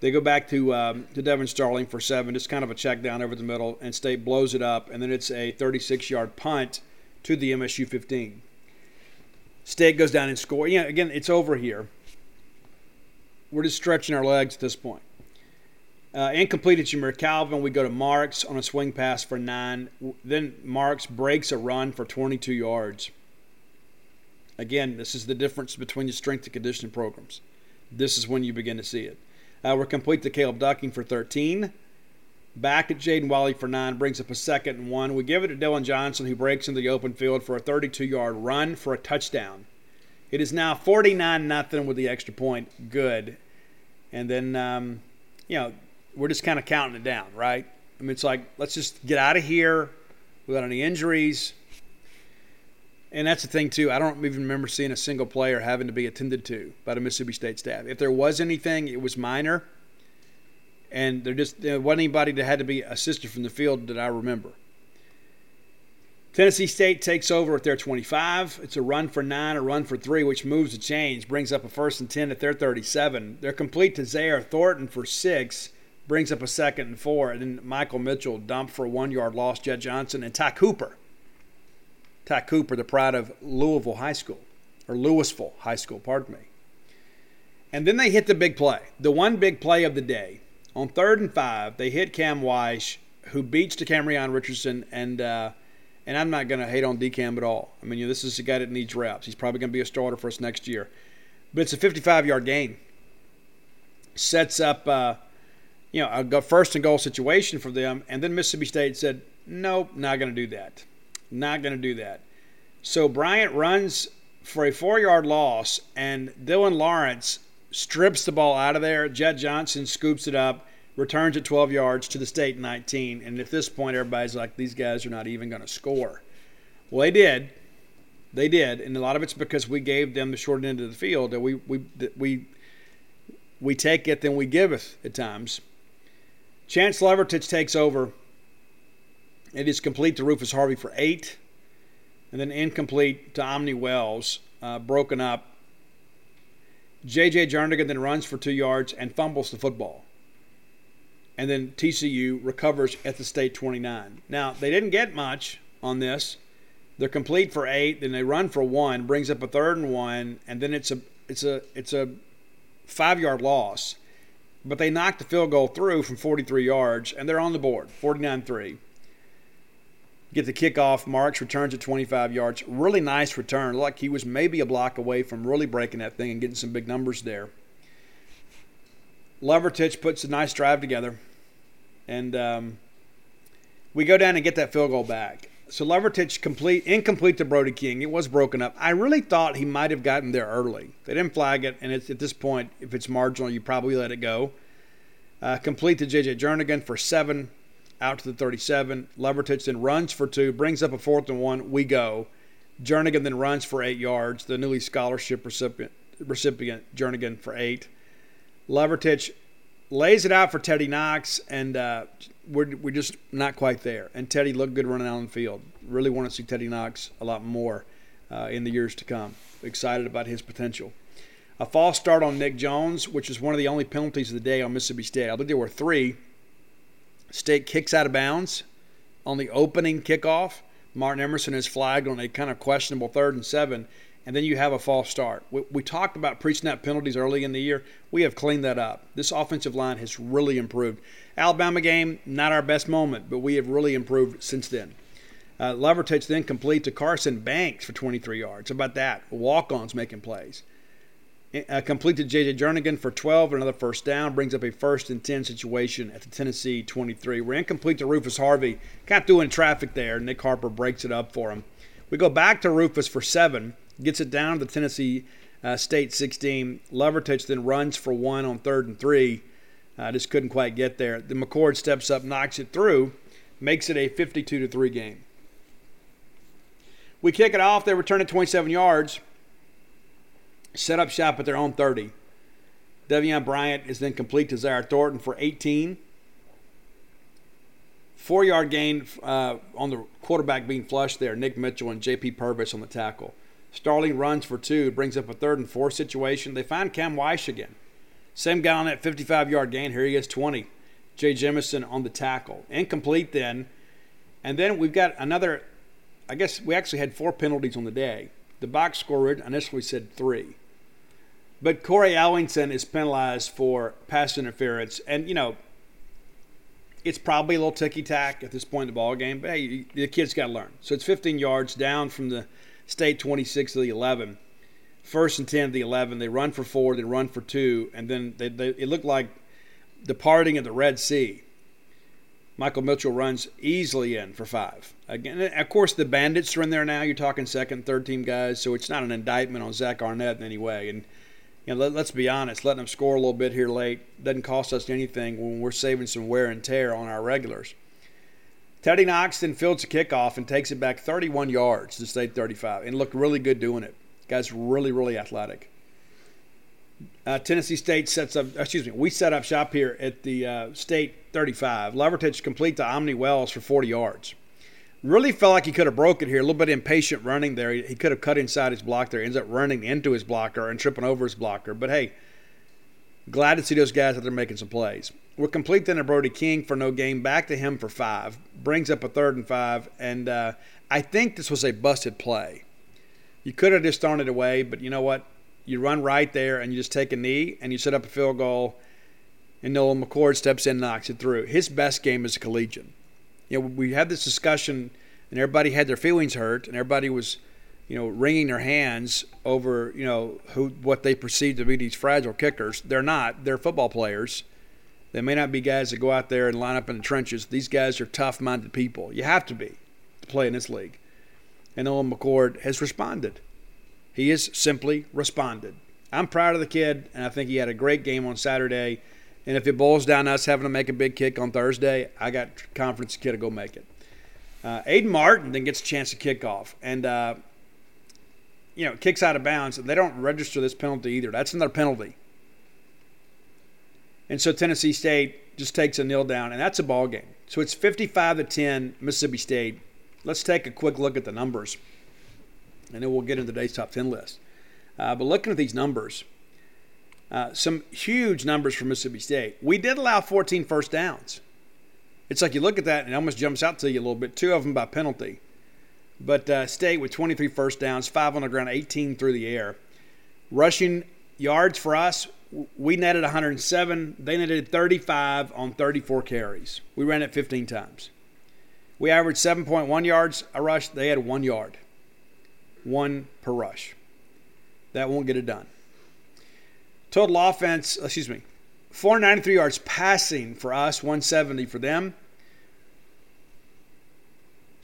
They go back to um, to Devin Starling for seven, just kind of a check down over the middle, and State blows it up, and then it's a 36 yard punt to the MSU 15. State goes down and score. Yeah, again, it's over here. We're just stretching our legs at this point. Uh, incomplete at Jamire Calvin. We go to Marks on a swing pass for nine. Then Marks breaks a run for 22 yards. Again, this is the difference between your strength and conditioning programs. This is when you begin to see it. Uh, we're complete to Caleb Ducking for 13. Back at Jaden Walley for nine, brings up a second and one. We give it to Dillon Johnson, who breaks into the open field for a 32 yard run for a touchdown. It is now 49 nothing with the extra point. Good. And then, um, you know, we're just kind of counting it down, right? I mean, it's like, let's just get out of here without any injuries. And that's the thing, too. I don't even remember seeing a single player having to be attended to by the Mississippi State staff. If there was anything, it was minor. And there just there wasn't anybody that had to be assisted from the field that I remember. Tennessee State takes over at their 25. It's a run for nine, a run for three, which moves the chains, brings up a first and 10 at their 37. They're complete to Zaire Thornton for six brings up a second and four, and then Michael Mitchell dumped for a one yard loss. Jett Johnson and Ty Cooper. Ty Cooper, the pride of Louisville High School, or Louisville High School, pardon me. And then they hit the big play, the one big play of the day. On third and five, they hit Cam Weish, who beats Decamerion Richardson, and uh, and I'm not going to hate on DeCam at all. I mean, you know, this is a guy that needs reps. He's probably going to be a starter for us next year. But it's a 55 yard gain. Sets up. Uh, you know, a first and goal situation for them. And then Mississippi State said, nope, not going to do that. Not going to do that. So Bryant runs for a four yard loss, and Dylan Lawrence strips the ball out of there. Jett Johnson scoops it up, returns at 12 yards to the state 19. And at this point, everybody's like, these guys are not even going to score. Well, they did. They did, and a lot of it's because we gave them the short end of the field. That we we we we take it, then we give it at times. Chance Lovertich takes over. It is complete to Rufus Harvey for eight, and then incomplete to Omni Wells, uh, broken up. J.J. Jernigan then runs for two yards and fumbles the football. And then TSU recovers at the state 29. Now, they didn't get much on this. They're complete for eight, then they run for one, brings up a third and one, and then it's a it's a it's a five yard loss but they knocked the field goal through from 43 yards, and they're on the board, 49 3. Get the kickoff. Marks returns at 25 yards. Really nice return. Like he was maybe a block away from really breaking that thing and getting some big numbers there. Lovertich puts a nice drive together, and um, we go down and get that field goal back. So Lovertich complete incomplete to Brody King. It was broken up. I really thought he might have gotten there early. They didn't flag it, and it's, at this point, if it's marginal, you probably let it go. Uh, complete to JJ Jernigan for seven, out to the 37. Lovertich then runs for two, brings up a fourth and one. We go. Jernigan then runs for eight yards. The newly scholarship recipient, recipient Jernigan for eight. Lovertich lays it out for Teddy Knox, and uh, we're, we're just not quite there. And Teddy looked good running out on the field. Really want to see Teddy Knox a lot more uh, in the years to come. Excited about his potential. A false start on Nick Jones, which is one of the only penalties of the day on Mississippi State. I believe there were three. State kicks out of bounds on the opening kickoff. Martin Emerson is flagged on a kind of questionable third and seven, and then you have a false start. We, we talked about pre snap penalties early in the year. We have cleaned that up. This offensive line has really improved. Alabama game, not our best moment, but we have really improved since then. Uh, Lovertich then complete to Carson Banks for 23 yards. How about that? Walk ons making plays. Uh, complete to J.J. Jernigan for 12, another first down, brings up a first and 10 situation at the Tennessee 23. We're incomplete to Rufus Harvey, kind of doing traffic there. Nick Harper breaks it up for him. We go back to Rufus for seven, gets it down to the Tennessee uh, State 16. Lovertich then runs for one on third and three. Uh, just couldn't quite get there. The McCord steps up, knocks it through, makes it a 52 to 3 game. We kick it off. They return it 27 yards set up shop at their own 30. Devion Bryant is then complete to Zaire Thornton for 18. Four yard gain uh, on the quarterback being flushed there. Nick Mitchell and J.P. Purvis on the tackle. Starling runs for two, brings up a third and four situation. They find Cam Weish again. Same guy on that 55 yard gain. Here he is, 20. Jay Jemison on the tackle. Incomplete then. And then we've got another, I guess we actually had four penalties on the day. The box score initially said three. But Corey Ellington is penalized for pass interference, and you know it's probably a little ticky tack at this point in the ball game. But hey, the kid's got to learn. So it's 15 yards down from the state 26 to the 11. First and 10 to the 11. They run for four, they run for two, and then they, they, it looked like departing of the Red Sea. Michael Mitchell runs easily in for five. Again, of course, the Bandits are in there now. You're talking second, third team guys, so it's not an indictment on Zach Arnett in any way. And you know, let, us be honest, letting them score a little bit here late doesn't cost us anything when we're saving some wear and tear on our regulars. Teddy Knox then fields a kickoff and takes it back 31 yards to state 35 and looked really good doing it. Guy's really, really athletic. Uh, Tennessee State sets up, excuse me, we set up shop here at the uh, state 35. Lovertich complete to Omni Wells for 40 yards. Really felt like he could have broke it here. A little bit impatient running there. He, he could have cut inside his block there. Ends up running into his blocker and tripping over his blocker. But hey, glad to see those guys out there making some plays. We're complete then to Brody King for no game. Back to him for five. Brings up a third and five. And uh, I think this was a busted play. You could have just thrown it away, but you know what? You run right there and you just take a knee and you set up a field goal. And Nolan McCord steps in and knocks it through. His best game is a collegian you know, we had this discussion and everybody had their feelings hurt and everybody was, you know, wringing their hands over, you know, who what they perceive to be these fragile kickers. They're not. They're football players. They may not be guys that go out there and line up in the trenches. These guys are tough-minded people. You have to be to play in this league. And Nolan McCord has responded. He has simply responded. I'm proud of the kid, and I think he had a great game on Saturday. And if it boils down to us having to make a big kick on Thursday, I got confidence kid to go make it. Uh, Aiden Martin then gets a chance to kick off, and uh, you know kicks out of bounds, they don't register this penalty either. That's another penalty. And so Tennessee State just takes a nil down, and that's a ball game. So it's 55 to 10, Mississippi State. Let's take a quick look at the numbers, and then we'll get into today's top 10 list. Uh, but looking at these numbers, uh, some huge numbers for Mississippi State. We did allow 14 first downs. It's like you look at that and it almost jumps out to you a little bit. Two of them by penalty. But uh, State with 23 first downs, five on the ground, 18 through the air. Rushing yards for us, we netted 107. They netted 35 on 34 carries. We ran it 15 times. We averaged 7.1 yards a rush. They had one yard, one per rush. That won't get it done. Total offense, excuse me, 493 yards passing for us, 170 for them.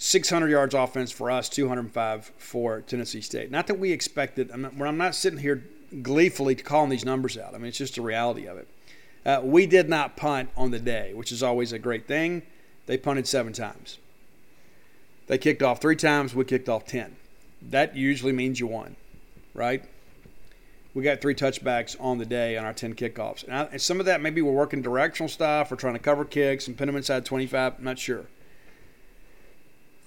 600 yards offense for us, 205 for Tennessee State. Not that we expected, I'm not, I'm not sitting here gleefully calling these numbers out. I mean, it's just a reality of it. Uh, we did not punt on the day, which is always a great thing. They punted seven times. They kicked off three times, we kicked off 10. That usually means you won, right? we got three touchbacks on the day on our 10 kickoffs. And, I, and some of that maybe we're working directional stuff, we're trying to cover kicks and pin them inside 25. I'm not sure.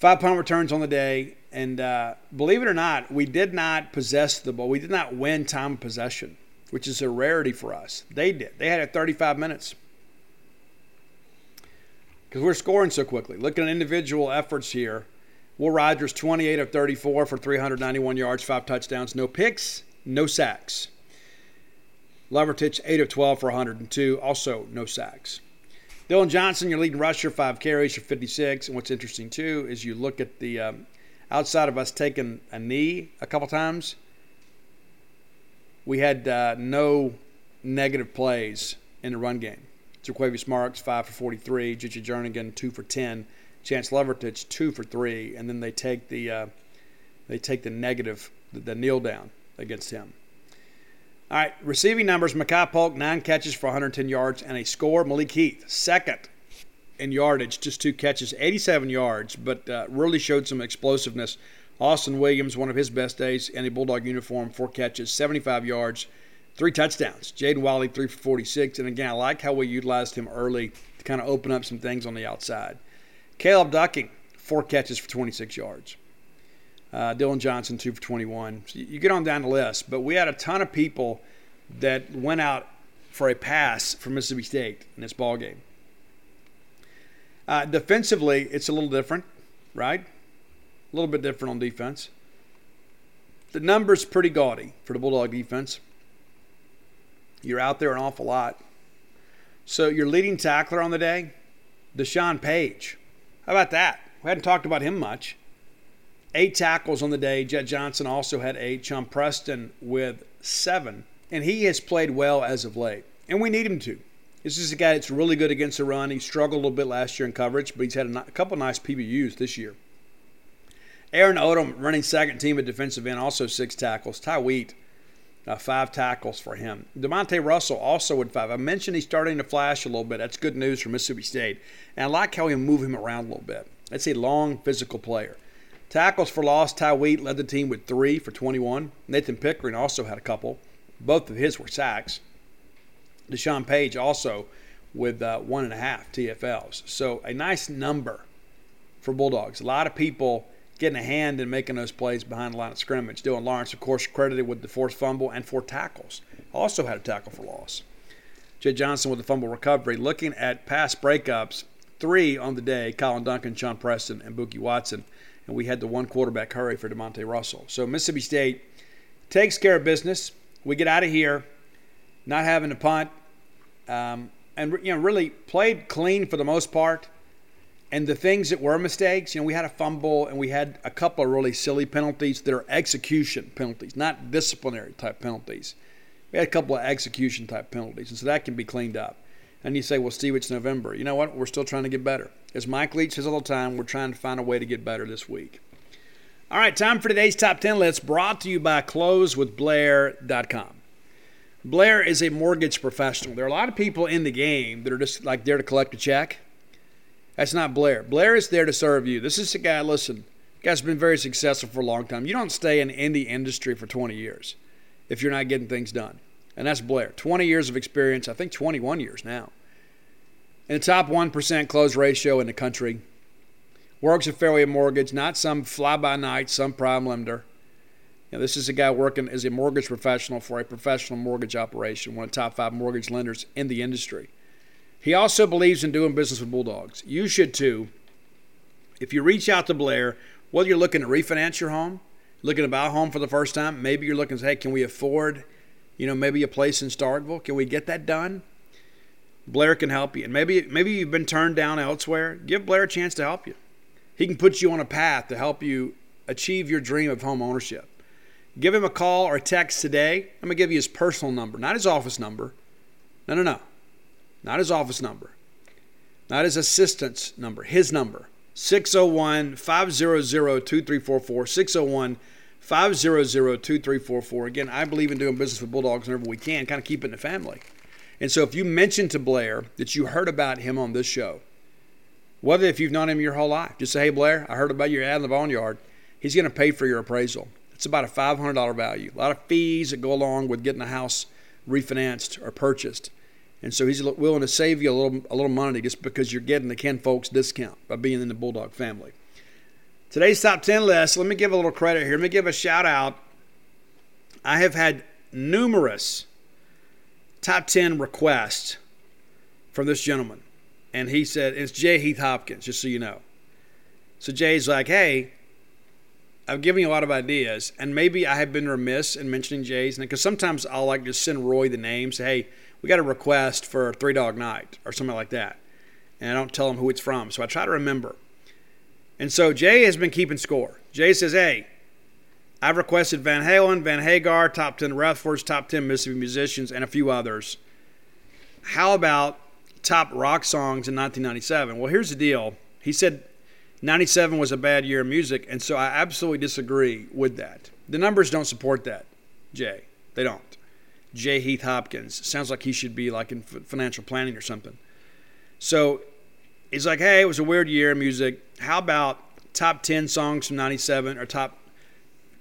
Five punt returns on the day, and uh, believe it or not, we did not possess the ball. We did not win time of possession, which is a rarity for us. They did. They had it 35 minutes because we're scoring so quickly. Looking at individual efforts here, Will Rogers 28 of 34 for 391 yards, five touchdowns, no picks, no sacks. Lovertich 8 of 12 for 102, also no sacks. Dillon Johnson, your leading rusher, five carries for 56. And what's interesting too is you look at the um, outside of us taking a knee a couple times, we had uh, no negative plays in the run game. Jo'quavious Marks, 5 for 43. JJ Jernigan, 2 for 10. Chance Lovertich, 2 for 3. And then they take the, uh, they take the negative, the, the kneel down against him. All right, receiving numbers Makai Polk, nine catches for 110 yards and a score. Malik Heath, second in yardage, just two catches, 87 yards, but uh, really showed some explosiveness. Austin Williams, one of his best days in a Bulldog uniform, four catches, 75 yards, three touchdowns. Jaden Walley, three for 46. And again, I like how we utilized him early to kind of open up some things on the outside. Caleb Ducking, four catches for 26 yards. Uh, Dillon Johnson, two for 21. So you get on down the list, but we had a ton of people that went out for a pass for Mississippi State in this ball game. Uh, defensively, it's a little different, right? A little bit different on defense. The numbers pretty gaudy for the Bulldog defense. You're out there an awful lot. So your leading tackler on the day, Deshaun Page. How about that? We hadn't talked about him much. Eight tackles on the day. Jett Johnson also had eight. Shawn Preston with seven. And he has played well as of late. And we need him to. This is a guy that's really good against the run. He struggled a little bit last year in coverage, but he's had a, couple nice PBUs this year. Aaron Odom running second team at defensive end, also six tackles. Ty Wheat, uh, five tackles for him. Demonte Russell also with five. I mentioned he's starting to flash a little bit. That's good news for Mississippi State. And I like how he move him around a little bit. That's a long physical player. Tackles for loss, Ty Wheat led the team with three for 21. Nathan Pickering also had a couple. Both of his were sacks. Deshaun Page also with uh, one and a half TFLs. So a nice number for Bulldogs. A lot of people getting a hand in making those plays behind the line of scrimmage. Dylan Lawrence, of course, credited with the forced fumble and four tackles. Also had a tackle for loss. Jett Johnson with the fumble recovery. Looking at pass breakups, three on the day Collin Duncan, Shawn Preston, and Bookie Watson. And we had the one quarterback hurry for Demonte Russell. So Mississippi State takes care of business. We get out of here not having to punt, um, and you know really played clean for the most part. And the things that were mistakes, you know, we had a fumble and we had a couple of really silly penalties that are execution penalties, not disciplinary type penalties. We had a couple of execution type penalties, and so that can be cleaned up. And you say, well, Steve, it's November. You know what? We're still trying to get better. As Mike Leach says all the time, we're trying to find a way to get better this week. All right, time for today's top 10 list brought to you by closewithblair.com. Blair is a mortgage professional. There are a lot of people in the game that are just like there to collect a check. That's not Blair. Blair is there to serve you. This is a guy, listen, guy's been very successful for a long time. You don't stay in any industry for 20 years if you're not getting things done. And that's Blair. 20 years of experience, I think 21 years now. In the top 1% close ratio in the country. Works at Fairway Mortgage, not some fly by night, some prime lender. Now, this is a guy working as a mortgage professional for a professional mortgage operation, one of the top five mortgage lenders in the industry. He also believes in doing business with Bulldogs. You should too. If you reach out to Blair, whether you're looking to refinance your home, looking to buy a home for the first time, maybe you're looking to say, hey, can we afford, you know, maybe a place in Starkville? Can we get that done? Blair can help you. And maybe maybe you've been turned down elsewhere. Give Blair a chance to help you. He can put you on a path to help you achieve your dream of home ownership. Give him a call or a text today. I'm going to give you his personal number, not his office number. No, no, no. Not his office number. Not his assistant's number, his number. 601 500 2344. 601 500 2344. Again, I believe in doing business with Bulldogs whenever we can, kind of keep it in the family. And so if you mention to Blair that you heard about him on this show, whether if you've known him your whole life, just say, hey, Blair, I heard about your ad in the boneyard. He's going to pay for your appraisal. It's about a $500 value. A lot of fees that go along with getting a house refinanced or purchased. And so he's willing to save you a little, a little money just because you're getting the Ken Folks discount by being in the Bulldog family. Today's top 10 list, let me give a little credit here. Let me give a shout out. I have had numerous top 10 requests from this gentleman. And he said, it's Jay Heath Hopkins, just so you know. So Jay's like, hey, I've given you a lot of ideas, and maybe I have been remiss in mentioning Jay's, because sometimes I'll like just send Roy the name, say, hey, we got a request for Three Dog Night or something like that, and I don't tell him who it's from, so I try to remember. And so Jay has been keeping score. Jay says, hey, I've requested Van Halen, Van Hagar, top 10 Rutherfords, top 10 Mississippi musicians, and a few others. How about top rock songs in 1997? Well, here's the deal. He said 97 was a bad year of music, and so I absolutely disagree with that. The numbers don't support that, Jay. They don't. Jay Heath Hopkins sounds like he should be like in financial planning or something. So he's like, hey, it was a weird year in music. How about top 10 songs from 97 or top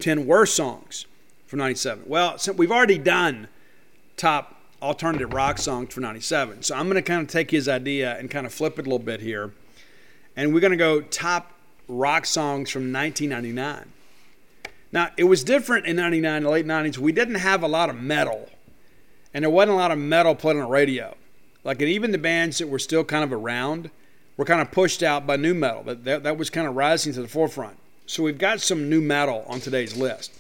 10 worst songs from 97? Well, we've already done top alternative rock songs for 97. So I'm going to kind of take his idea and kind of flip it a little bit here. And we're going to go top rock songs from 1999. Now, it was different in 99, the late 90s. We didn't have a lot of metal, and there wasn't a lot of metal played on the radio. Like, even the bands that were still kind of around were kind of pushed out by nu metal. That, that, that was kind of rising to the forefront. So we've got some nu metal on today's list.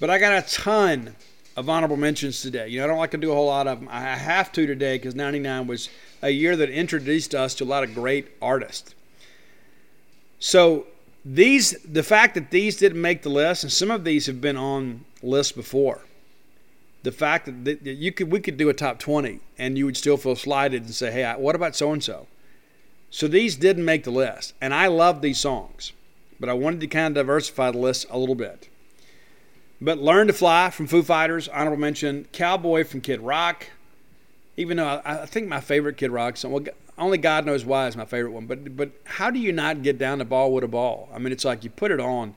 But I got a ton of honorable mentions today. You know, I don't like to do a whole lot of them. I have to today because 99 was a year that introduced us to a lot of great artists. So these, the fact that these didn't make the list, and some of these have been on lists before. The fact that, you could, we could do a top 20, and you would still feel slighted and say, "Hey, what about so and so?" So these didn't make the list, and I love these songs, but I wanted to kind of diversify the list a little bit. But Learn to Fly from Foo Fighters, honorable mention. Cowboy from Kid Rock. Even though I, I think my favorite Kid Rock song, well, only God knows why is my favorite one. But but how do you not get down the ball with a ball? I mean, it's like you put it on,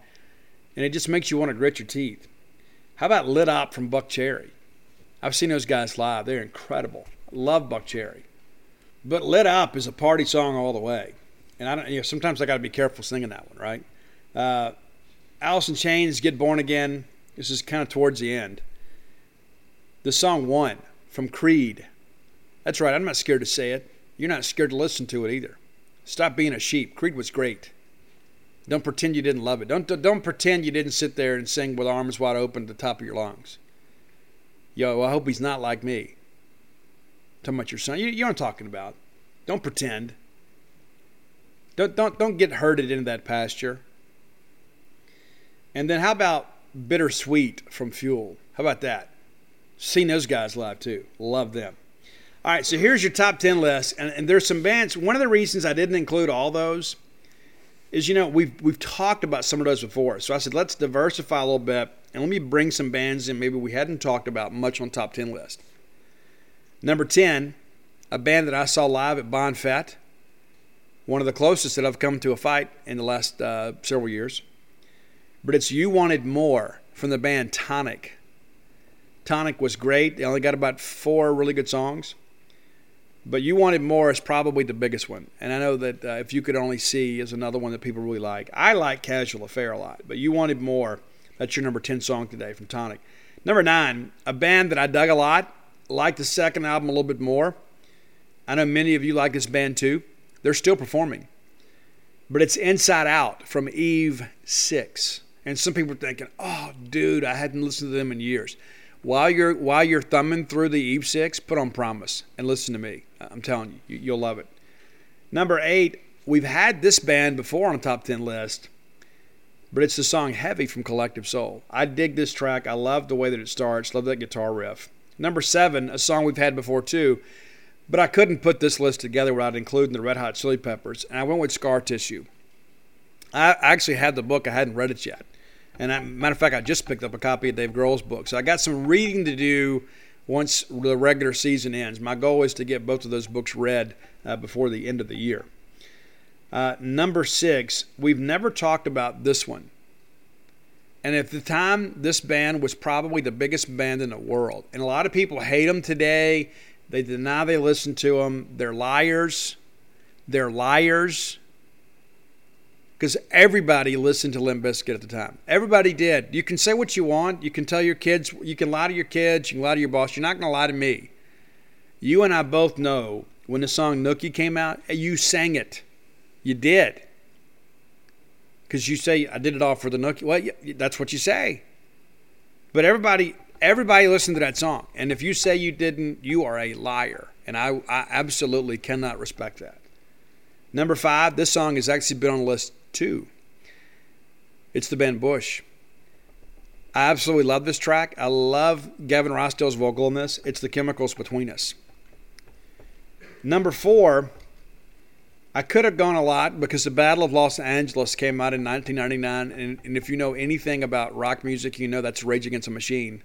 and it just makes you want to grit your teeth. How about Lit Up from Buckcherry? I've seen those guys live. They're incredible. love Buckcherry. But Lit Up is a party song all the way. And I don't, you know, sometimes I got to be careful singing that one, right? Uh, Alice in Chains, Get Born Again. This is kind of towards the end. The song One from Creed. That's right, I'm not scared to say it. You're not scared to listen to it either. Stop being a sheep. Creed was great. Don't pretend you didn't love it. Don't, don't pretend you didn't sit there and sing with arms wide open at the top of your lungs. Yo, I hope he's not like me. Talking about your son. You, you know what I'm talking about. Don't pretend. Don't, don't, don't get herded into that pasture. And then how about Bittersweet from Fuel. How about that? Seen those guys live too. Love them. All right, so here's your top 10 list. And, and there's some bands. One of the reasons I didn't include all those is, you know, we've, we've talked about some of those before. So I said, let's diversify a little bit and let me bring some bands in maybe we hadn't talked about much on top 10 list. Number 10, a band that I saw live at Bon one of the closest that I've come to a fight in the last uh, several years but it's You Wanted More from the band Tonic. Tonic was great. They only got about four really good songs. But You Wanted More is probably the biggest one. And I know that uh, If You Could Only See is another one that people really like. I like Casual Affair a lot, but You Wanted More, that's your number 10 song today from Tonic. Number nine, a band that I dug a lot, like the second album a little bit more. I know many of you like this band too. They're still performing. But it's Inside Out from Eve 6. And some people are thinking, "Oh, dude, I hadn't listened to them in years." While you're while you're thumbing through the Eve Six, put on Promise and listen to me. I'm telling you, you'll love it. Number eight, we've had this band before on the top ten list, but it's the song "Heavy" from Collective Soul. I dig this track. I love the way that it starts. Love that guitar riff. Number seven, a song we've had before too, but I couldn't put this list together without including the Red Hot Chili Peppers, and I went with Scar Tissue. I actually had the book. I hadn't read it yet. And I, matter of fact, I just picked up a copy of Dave Grohl's book. So I got some reading to do once the regular season ends. My goal is to get both of those books read uh, before the end of the year. Uh, number six, we've never talked about this one. And at the time, this band was probably the biggest band in the world. And a lot of people hate them today. They deny they listen to them. They're liars. They're liars. Because everybody listened to Limp Bizkit at the time. Everybody did. You can say what you want. You can tell your kids. You can lie to your kids. You can lie to your boss. You're not going to lie to me. You and I both know when the song Nookie came out, you sang it. You did because you say I did it all for the Nookie. Well, that's what you say. But everybody, everybody listened to that song, and if you say you didn't, you are a liar, and I, I absolutely cannot respect that. Number five, this song has actually been on the list too. It's the Ben Bush. I absolutely love this track. I love Gavin Rossdale's vocal in this. It's the chemicals between us. Number four, I could have gone a lot because the Battle of Los Angeles came out in 1999, and, and if you know anything about rock music, you know that's Rage Against the Machine.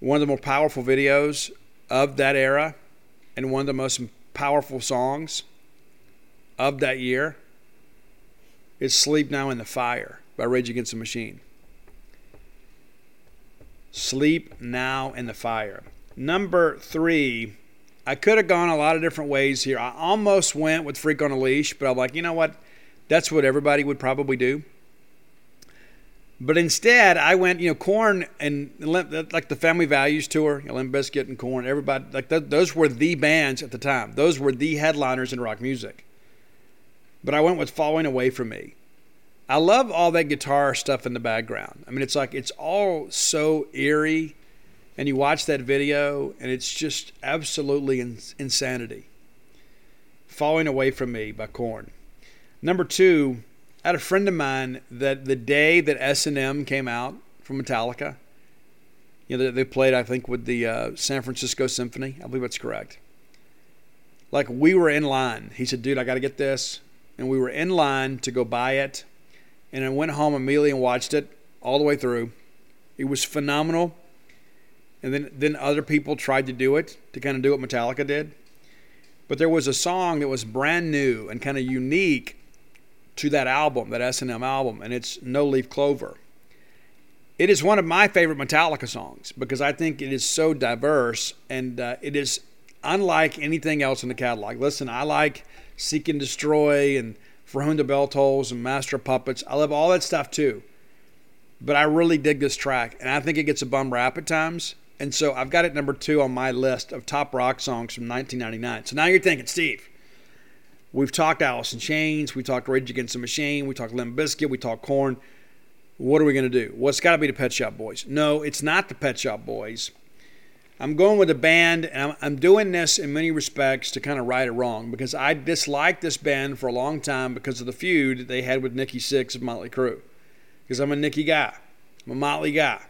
One of the more powerful videos of that era, and one of the most powerful songs of that year is Sleep Now in the Fire by Rage Against the Machine. Sleep Now in the Fire. Number three I could have gone a lot of different ways here. I almost went with Freak on a Leash, but I'm like, you know what? That's what everybody would probably do. But instead, I went, you know, Korn and like the Family Values tour, Limp Bizkit and Korn. Everybody like those were the bands at the time. Those were the headliners in rock music. But I went with Falling Away from Me. I love all that guitar stuff in the background. I mean, it's like it's all so eerie and you watch that video, and it's just absolutely insanity. Falling Away from Me by Korn. Number two, I had a friend of mine that the day that S&M came out from Metallica, you know, they, they played, I think, with the uh, San Francisco Symphony. I believe that's correct. Like, we were in line. He said, dude, I got to get this. And we were in line to go buy it. And I went home immediately and watched it all the way through. It was phenomenal and then then other people tried to do it to kind of do what Metallica did. But there was a song that was brand new and kind of unique to that album, that S&M album, and it's No Leaf Clover. It is one of my favorite Metallica songs because I think it is so diverse and uh, it is unlike anything else in the catalog. Listen, I like Seek and Destroy and For Whom the Bell Tolls and Master Puppets. I love all that stuff too. But I really dig this track, and I think it gets a bum rap at times. And so I've got it number two on my list of top rock songs from 1999. So now you're thinking, Steve, we've talked Alice in Chains, we talked Rage Against the Machine, we talked Limp Bizkit, we talked Korn. What are we going to do? Well, it's got to be the Pet Shop Boys. No, it's not the Pet Shop Boys. I'm going with a band, and I'm, I'm doing this in many respects to kind of right it wrong because I disliked this band for a long time because of the feud they had with Nikki Sixx of Motley Crue. Because I'm a Nikki guy, I'm a Motley guy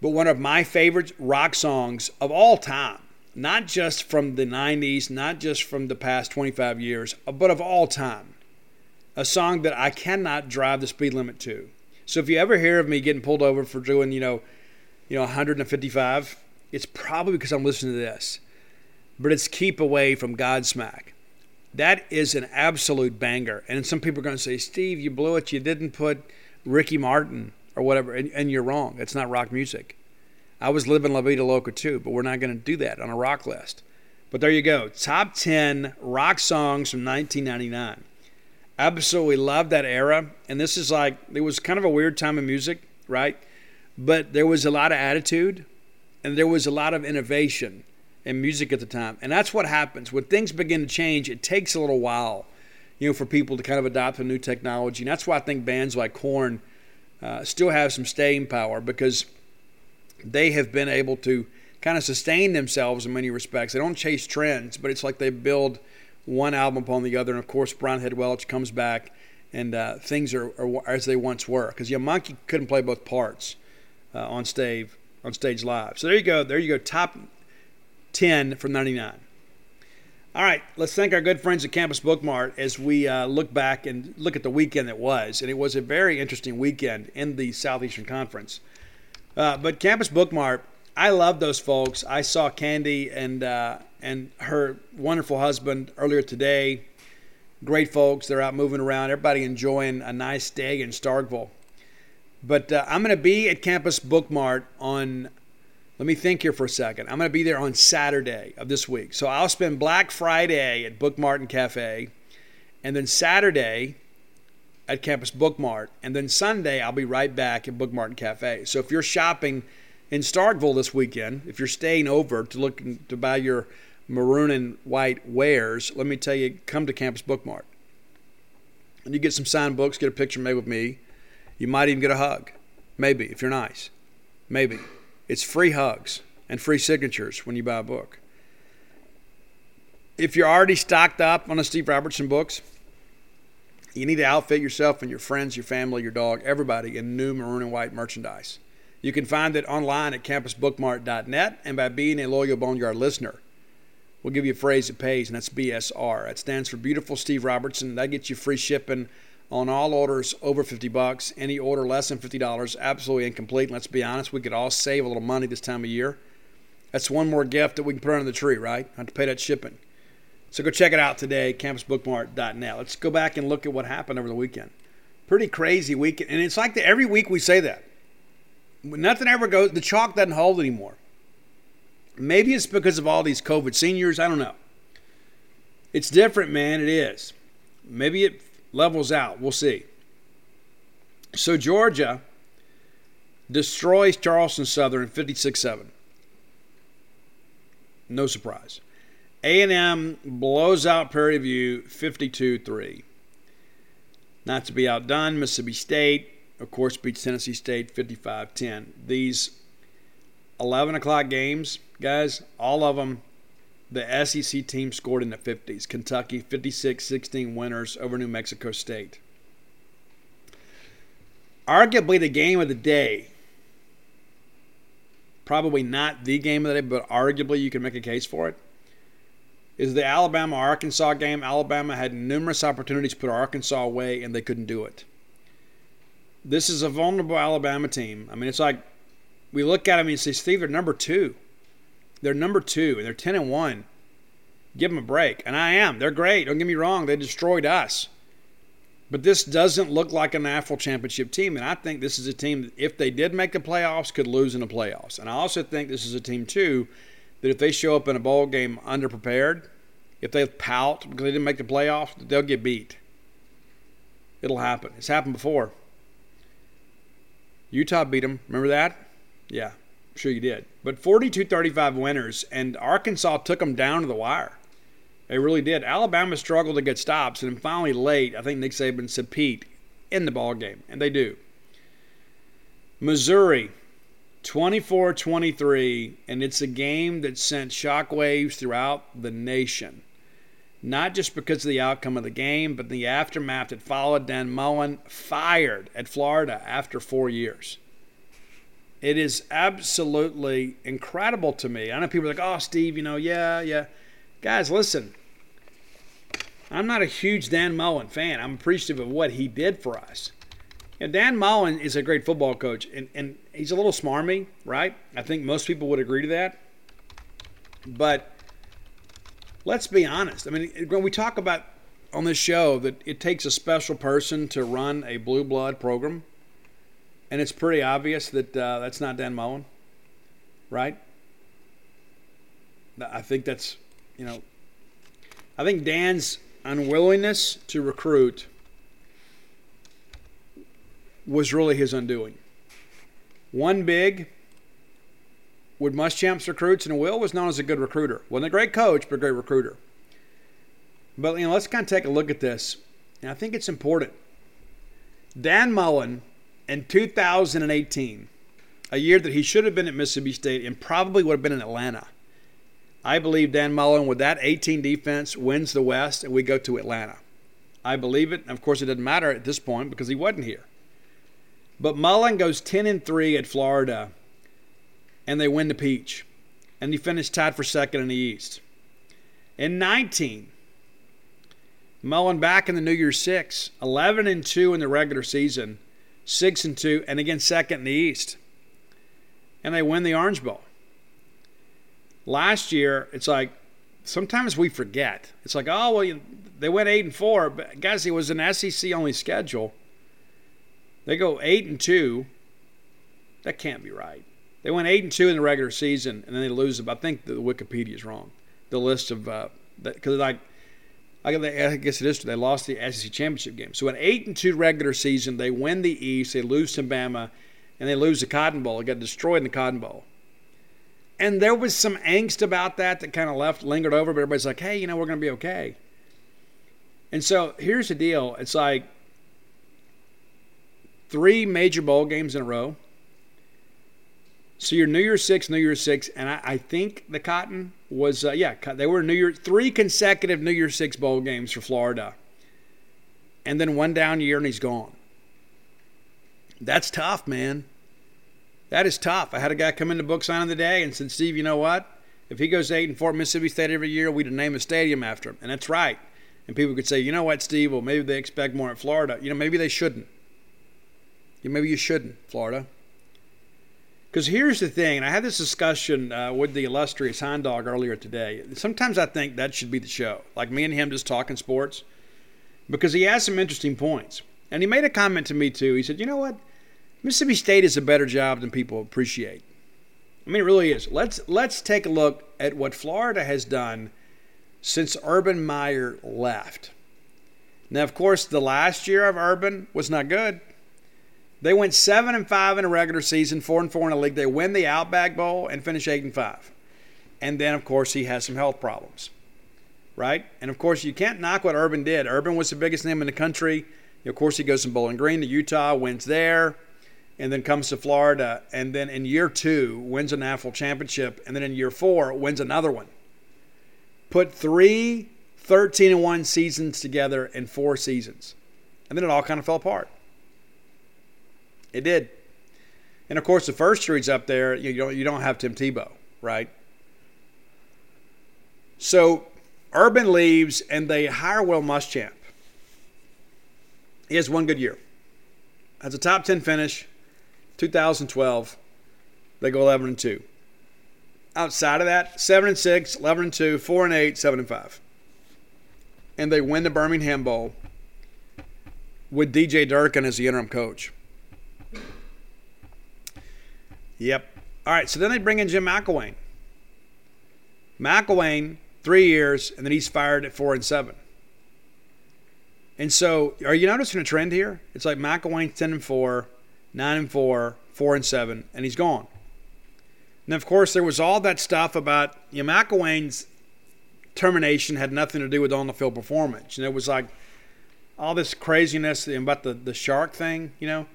but one of my favorite rock songs of all time. Not just from the 90s, not just from the past 25 years, but of all time. A song that I cannot drive the speed limit to. So if you ever hear of me getting pulled over for doing, you know, you know, 155, it's probably because I'm listening to this. But it's Keep Away from Godsmack. That is an absolute banger. And some people are going to say, Steve, you blew it. You didn't put Ricky Martin or whatever, and, and you're wrong. It's not rock music. I was living La Vida Loca too, but we're not going to do that on a rock list. But there you go. Top 10 rock songs from 1999. Absolutely love that era. And this is like, it was kind of a weird time in music, right? But there was a lot of attitude and there was a lot of innovation in music at the time. And that's what happens. When things begin to change, it takes a little while, you know, for people to kind of adopt a new technology. And that's why I think bands like Korn uh, still have some staying power because they have been able to kind of sustain themselves in many respects. They don't chase trends, but it's like they build one album upon the other. And of course, Brian Head Welch comes back, and uh, things are, are, as they once were. Because Munky couldn't play both parts uh, on stage on stage live. So there you go. There you go. Top ten from '99. All right, let's thank our good friends at Campus Bookmart as we uh, look back and look at the weekend that was. And it was a very interesting weekend in the Southeastern Conference. Uh, but Campus Bookmart, I love those folks. I saw Candy and uh, and her wonderful husband earlier today. great folks. They're out moving around. Everybody enjoying a nice day in Starkville. But uh, I'm going to be at Campus Bookmart on, let me think here for a second. I'm going to be there on Saturday of this week. So I'll spend Black Friday at Book Mart and Cafe, and then Saturday at Campus Bookmart, and then Sunday I'll be right back at Book Mart and Cafe. So if you're shopping in Starkville this weekend, if you're staying over to look to buy your maroon and white wares, let me tell you, come to Campus Bookmart. And you get some signed books, get a picture made with me. You might even get a hug. Maybe, if you're nice. Maybe. It's free hugs and free signatures when you buy a book. If you're already stocked up on the Steve Robertson books, you need to outfit yourself and your friends, your family, your dog, everybody in new maroon and white merchandise. You can find it online at campusbookmart.net and by being a loyal Boneyard listener. We'll give you a phrase that pays, and that's BSR. That stands for Beautiful Steve Robertson. That gets you free shipping on all orders over 50 bucks. Any order less than $50, absolutely incomplete. let's be honest, we could all save a little money this time of year. That's one more gift that we can put under the tree, right? Not to pay that shipping. So go check it out today, campusbookmart.net. Let's go back and look at what happened over the weekend. Pretty crazy weekend. And it's like the, every week we say that. Nothing ever goes, the chalk doesn't hold anymore. Maybe it's because of all these COVID seniors. I don't know. It's different, man. It is. Maybe it levels out. We'll see. So Georgia destroys Charleston Southern 56-7. No surprise. A&M blows out Prairie View 52-3. Not to be outdone, Mississippi State, of course, beats Tennessee State 55-10. These 11 o'clock games, guys, all of them, the SEC team scored in the 50s. Kentucky 56-16 winners over New Mexico State. Arguably the game of the day. Probably not the game of the day, but arguably you can make a case for it is the Alabama Arkansas game. Alabama had numerous opportunities to put Arkansas away, and they couldn't do it. This is a vulnerable Alabama team. I mean, it's like we look at them and say, Steve, they're number two. They're number two, and they're 10 and 1. Give them a break. And I am. They're great. Don't get me wrong. They destroyed us. But this doesn't look like a national championship team. And I think this is a team that, if they did make the playoffs, could lose in the playoffs. And I also think this is a team, too, that if they show up in a bowl game underprepared, if they pout because they didn't make the playoffs, they'll get beat. It'll happen. It's happened before. Utah beat them. Remember that? Yeah, sure you did. But 42 35 winners, and Arkansas took them down to the wire. They really did. Alabama struggled to get stops, and finally late, I think Nick Saban said Pete in the ball game, and they do. Missouri 24 23, and it's a game that sent shockwaves throughout the nation. Not just because of the outcome of the game, but the aftermath that followed. Dan Mullen fired at Florida after four years. It is absolutely incredible to me. I know people are like, oh, Steve, you know, yeah, yeah. Guys, listen. I'm not a huge Dan Mullen fan. I'm appreciative of what he did for us. Dan Mullen is a great football coach, and, and he's a little smarmy, right? I think most people would agree to that. But let's be honest. I mean, when we talk about on this show that it takes a special person to run a blue blood program, and it's pretty obvious that uh, that's not Dan Mullen, right? I think that's, you know, I think Dan's unwillingness to recruit was really his undoing. One big with Muschamp's recruits, and Will was known as a good recruiter. Wasn't a great coach, but a great recruiter. But you know, let's kind of take a look at this. And I think it's important. Dan Mullen in 2018, a year that he should have been at Mississippi State and probably would have been in Atlanta. I believe Dan Mullen with that 18 defense wins the West and we go to Atlanta. I believe it. Of course, it doesn't matter at this point because he wasn't here. But Mullen goes 10 and 3 at Florida, and they win the Peach. And he finished tied for second in the East. In 19, Mullen back in the New Year's Six, 11 and 2 in the regular season, 6 and 2, and again second in the East. And they win the Orange Bowl. Last year, it's like sometimes we forget. It's like, oh, well, you, they went eight and four, but guys, it was an SEC only schedule. They go eight and two. That can't be right. They went eight and two in the regular season, and then they lose. I think the Wikipedia is wrong. The list of because uh, like I guess it is. They lost the SEC championship game. So an eight and two regular season, they win the East, they lose to Bama, and they lose the Cotton Bowl. They got destroyed in the Cotton Bowl. And there was some angst about that that kind of left, lingered over, but everybody's like, hey, you know, we're going to be okay. And so here's the deal it's like three major bowl games in a row. So you're New Year's Six, New Year's Six, and I, I think the Cotton was uh, yeah they were New Year three consecutive New Year's Six bowl games for Florida, and then one down year and he's gone. That's tough, man. That is tough. I had a guy come in book signing the day and said, Steve, you know what? If he goes eight and four Mississippi State every year, we'd name a stadium after him, and that's right. And people could say, you know what, Steve? Well, maybe they expect more at Florida. You know, maybe they shouldn't. Maybe you shouldn't, Florida. Because here's the thing, and I had this discussion uh, with the illustrious Hound Dog earlier today. Sometimes I think that should be the show, like me and him just talking sports, because he has some interesting points. And he made a comment to me too. He said, "You know what? Mississippi State is a better job than people appreciate. I mean, it really is. Let's let's take a look at what Florida has done since Urban Meyer left. Now, of course, the last year of Urban was not good. They went seven and five in a regular season, four and four in a league. They win the Outback Bowl and finish eight and five. And then, of course, he has some health problems, right? And of course, you can't knock what Urban did. Urban was the biggest name in the country. Of course, he goes from Bowling Green to Utah, wins there, and then comes to Florida. And then in year two, wins a national championship. And then in year four, wins another one. Put three 13 and 1 seasons together in four seasons. And then it all kind of fell apart. It did. And of course, the first year up there, you don't you don't have Tim Tebow, right? So Urban leaves and they hire Will Muschamp. He has one good year. Has a top 10 finish, 2012. They go 11 and 2. Outside of that, 7 and 6, 11 and 2, 4 and 8, 7 and 5. And they win the Birmingham Bowl with DJ Durkin as the interim coach. Yep. All right, so then they bring in Jim McElwain. McElwain, three years, and then he's fired at four and seven. And so, are you noticing a trend here? It's like McElwain's ten and four, nine and four, four and seven, and he's gone. And of course, there was all that stuff about you know, McElwain's termination had nothing to do with on the field performance. And it was like all this craziness about the, the shark thing, you know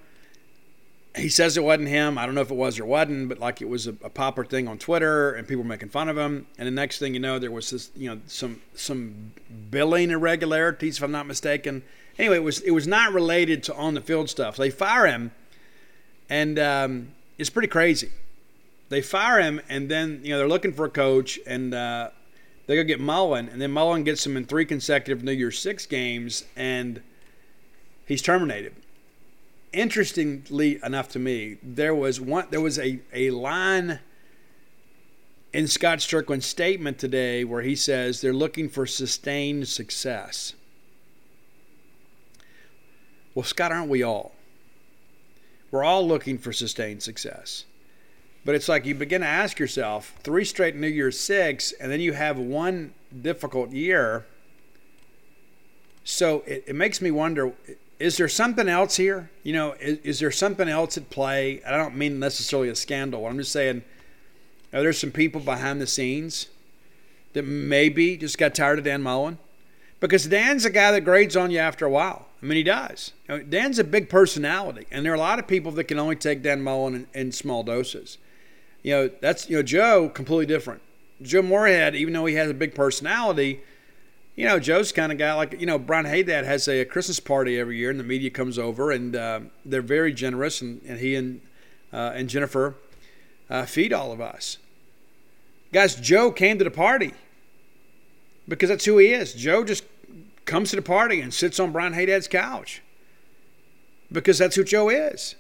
he says it wasn't him. I don't know if it was or wasn't, but like it was a, a thing on Twitter, and people were making fun of him. And the next thing you know, there was this, you know, some some billing irregularities, if I'm not mistaken. Anyway, it was it was not related to on the field stuff. They fire him, and um, it's pretty crazy. They fire him, and then you know they're looking for a coach, and uh, they go get Mullen, and then Mullen gets him in three consecutive New Year's Six games, and he's terminated interestingly enough to me, there was one there was a, a line in Scott Stricklin's statement today where he says they're looking for sustained success. Well, Scott, aren't we all? We're all looking for sustained success. But it's like you begin to ask yourself three straight New Year's Six, and then you have one difficult year. So it, it makes me wonder is there something else here? You know, is, is, there something else at play? I don't mean necessarily a scandal. I'm just saying, oh, are there some people behind the scenes that maybe just got tired of Dan Mullen? Because Dan's a guy that grades on you after a while. I mean, he does. You know, Dan's a big personality, and there are a lot of people that can only take Dan Mullen in, in small doses. You know, that's you know Joe completely different. Joe Moorhead, even though he has a big personality you know, Joe's kind of guy like you know Brian Haydad has a, a, Christmas party every year, and the media comes over, and uh, they're very generous, and, and he and uh, and Jennifer uh, feed all of us. Guys, Joe came to the party because that's who he is. Joe just comes to the party and sits on Brian Haydad's couch because that's who Joe is.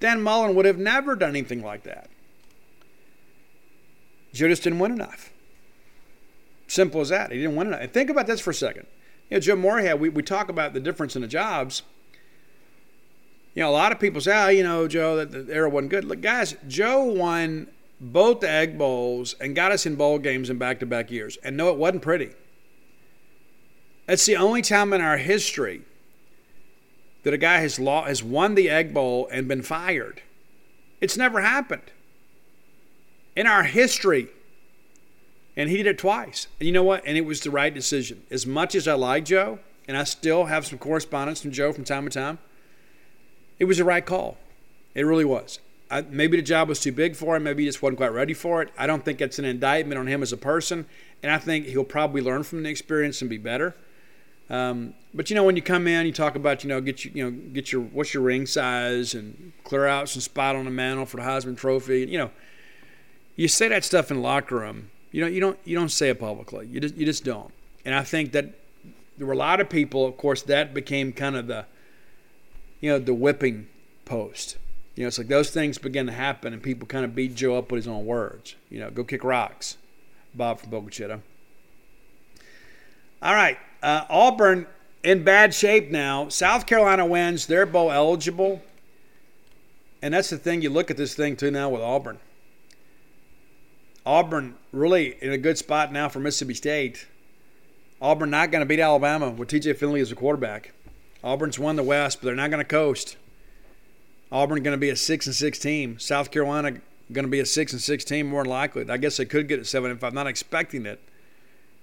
Dan Mullen would have never done anything like that. Joe just didn't win enough. Simple as that. He didn't want enough. And think about this for a second. you know, Joe Moorhead, we, we talk about the difference in the jobs. You know, a lot of people say, oh, you know, Joe, that the era wasn't good. Look, guys, Joe won both the Egg Bowls and got us in bowl games in back to back years. And no, it wasn't pretty. That's the only time in our history that a guy has, law, has won the Egg Bowl and been fired. It's never happened in our history. And he did it twice. And you know what? And it was the right decision. As much as I like Joe, and I still have some correspondence from Joe from time to time, it was the right call. It really was. I, maybe the job was too big for him. Maybe he just wasn't quite ready for it. I don't think it's an indictment on him as a person. And I think he'll probably learn from the experience and be better. Um, but you know, when you come in, you talk about you know get you you know get your what's your ring size and clear out some spot on the mantle for the Heisman Trophy. You know, you say that stuff in locker room. You know, you don't you don't say it publicly. You just you just don't. And I think that there were a lot of people. Of course, that became kind of the you know the whipping post. You know, it's like those things begin to happen, and people kind of beat Joe up with his own words. You know, go kick rocks, Bob from Boca Chica. All right, uh, Auburn in bad shape now. South Carolina wins; they're bowl eligible, and that's the thing. You look at this thing too now with Auburn. Auburn really in a good spot now for Mississippi State. Auburn not going to beat Alabama with TJ Finley as a quarterback. Auburn's won the West, but they're not going to coast. Auburn going to be a six and six team. South Carolina going to be a six and six team more than likely. I guess they could get a seven and five. Not expecting it,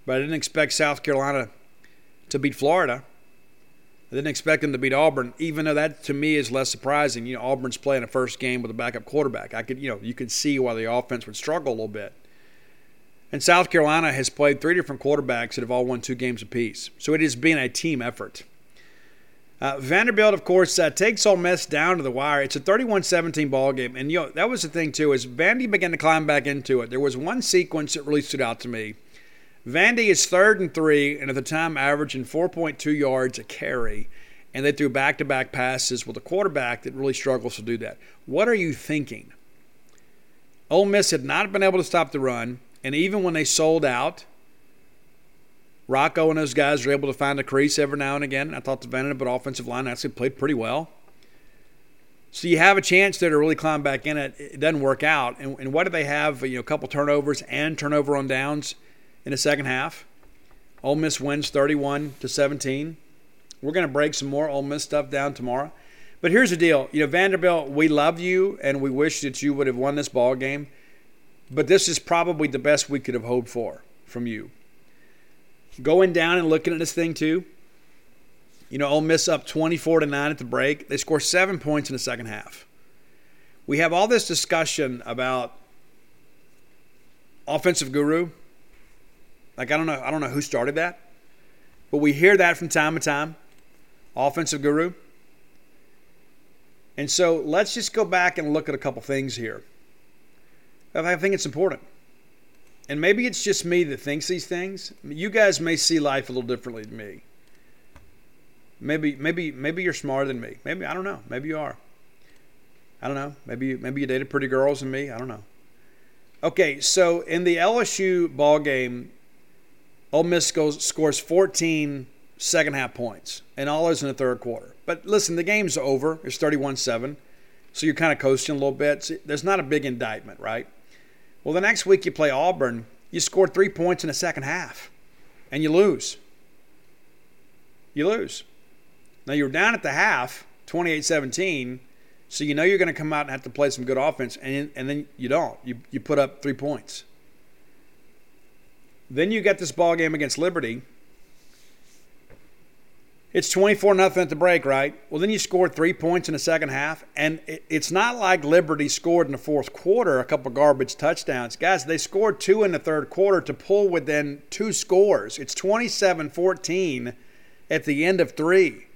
but I didn't expect South Carolina to beat Florida. I didn't expect them to beat Auburn, even though that to me is less surprising. You know, Auburn's playing a first game with a backup quarterback. I could, you know, you could see why the offense would struggle a little bit. And South Carolina has played three different quarterbacks that have all won two games apiece. So it has been a team effort. Uh, Vanderbilt, of course, uh, takes Ole Miss down to the wire. It's a 31-17 ball game, and you know that was the thing too. As Vandy began to climb back into it, there was one sequence that really stood out to me. Vandy is third and three, and at the time averaging 4.2 yards a carry, and they threw back to back passes with a quarterback that really struggles to do that. What are you thinking? Ole Miss had not been able to stop the run, and even when they sold out, Rocko and those guys were able to find a crease every now and again. I thought the Vanderbilt offensive line actually played pretty well. So you have a chance there to really climb back in it. It doesn't work out. And, and what do they have? You know, a couple turnovers and turnover on downs in the second half. Ole Miss wins 31 to 17. We're going to break some more Ole Miss stuff down tomorrow. But here's the deal. You know, Vanderbilt, we love you and we wish that you would have won this ball game. But this is probably the best we could have hoped for from you. Going down and looking at this thing too. You know, Ole Miss up 24 to 9 at the break. They score 7 points in the second half. We have all this discussion about offensive guru like I don't know, I don't know who started that, but we hear that from time to time. Offensive guru. And so let's just go back and look at a couple things here. I think it's important. And maybe it's just me that thinks these things. You guys may see life a little differently than me. Maybe, maybe, maybe you're smarter than me. Maybe I don't know. Maybe you are. I don't know. Maybe, maybe you dated pretty girls than me. I don't know. Okay, so in the LSU ball game, Ole Miss goes, scores 14 second half points, and all is in the third quarter. But listen, the game's over. It's 31 7. So you're kind of coasting a little bit. there's not a big indictment, right? Well, the next week you play Auburn, you score three points in the second half, and you lose. You lose. Now you're down at the half, 28 17. So you know you're going to come out and have to play some good offense, and, and then you don't. You, you put up three points. Then you get this ball game against Liberty. It's 24 nothing at the break, right? Well, then you scored three points in the second half, and it's not like Liberty scored in the fourth quarter a couple garbage touchdowns. Guys, they scored two in the third quarter to pull within two scores. It's 27 14 at the end of three.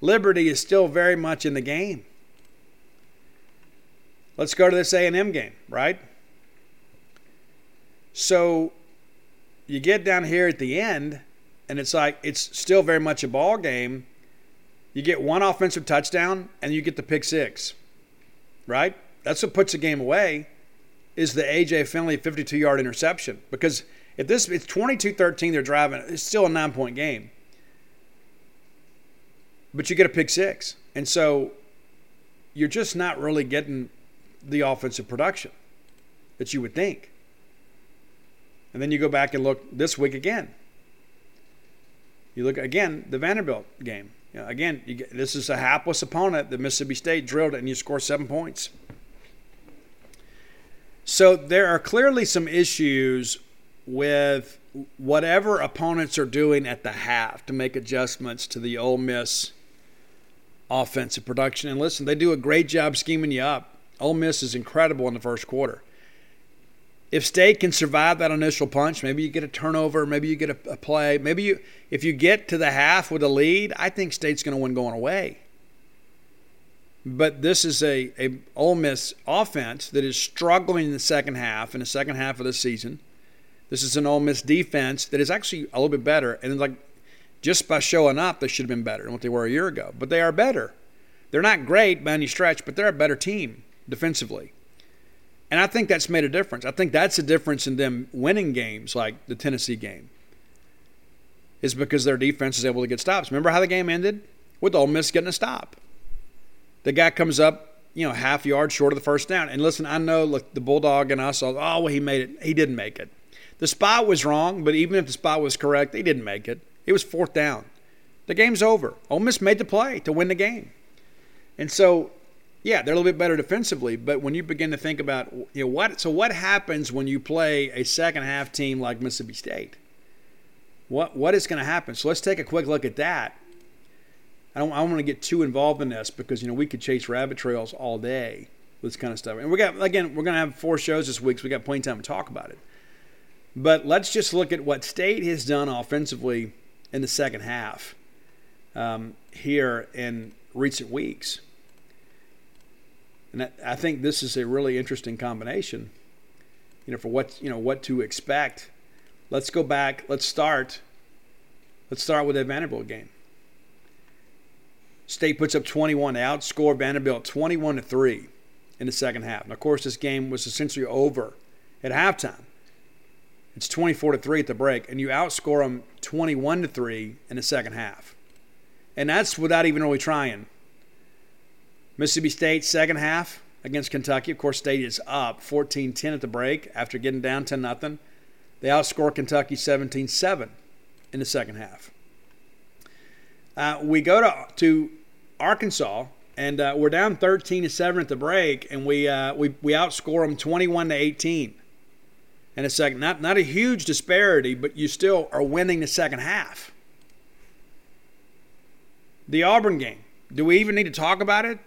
Liberty is still very much in the game. Let's go to this A&M game, right? So you get down here at the end, and it's like it's still very much a ball game. You get one offensive touchdown, and you get the pick six, right? That's what puts the game away. Is the AJ Finley 52 yard interception because If this it's 22-13, they're driving. It's still a nine point game, but you get a pick six, and so you're just not really getting the offensive production that you would think. And then you go back and look this week again. You look again the Vanderbilt game. You know, again, get, this is a hapless opponent. The Mississippi State drilled it, and you score seven points. So there are clearly some issues with whatever opponents are doing at the half to make adjustments to the Ole Miss offensive production. And listen, they do a great job scheming you up. Ole Miss is incredible in the first quarter. If State can survive that initial punch, maybe you get a turnover, maybe you get a, a play, maybe you if you get to the half with a lead, I think State's going to win going away. But this is a, a Ole Miss offense that is struggling in the second half, in the second half of the season. This is an Ole Miss defense that is actually a little bit better. And like just by showing up, they should have been better than what they were a year ago. But they are better. They're not great by any stretch, but they're a better team defensively. And I think that's made a difference. I think that's a difference in them winning games like the Tennessee game. Is because their defense is able to get stops. Remember how the game ended? With Ole Miss getting a stop. The guy comes up, you know, half yard short of the first down. And listen, I know look, the Bulldog and us, oh, well, he made it. He didn't make it. The spot was wrong, but even if the spot was correct, he didn't make it. It was fourth down. The game's over. Ole Miss made the play to win the game. And so, yeah, they're a little bit better defensively, but when you begin to think about, you know, what so what happens when you play a second half team like Mississippi State? What what is going to happen? So let's take a quick look at that I don't, I don't want to get too involved in this because you know we could chase rabbit trails all day with this kind of stuff. And we got again, we're going to have four shows this week, so we got plenty of time to talk about it. But let's just look at what State has done offensively in the second half um, here in recent weeks. And I think this is a really interesting combination. You know, for what you know what to expect. Let's go back. Let's start. Let's start with that Vanderbilt game. State puts up 21. They outscore Vanderbilt 21 to 3 in the second half. And of course, this game was essentially over at halftime. It's 24 to 3 at the break, and you outscore them 21 to 3 in the second half. And that's without even really trying. Mississippi State, second half against Kentucky. Of course, State is up 14 10 at the break after getting down 10 0. They outscore Kentucky 17 7 in the second half. Uh, we go to, to Arkansas, and uh, we're down 13 to 7 at the break, and we, uh, we, we outscore them 21 to 18 in a second. Not, not a huge disparity, but you still are winning the second half. The Auburn game. Do we even need to talk about it?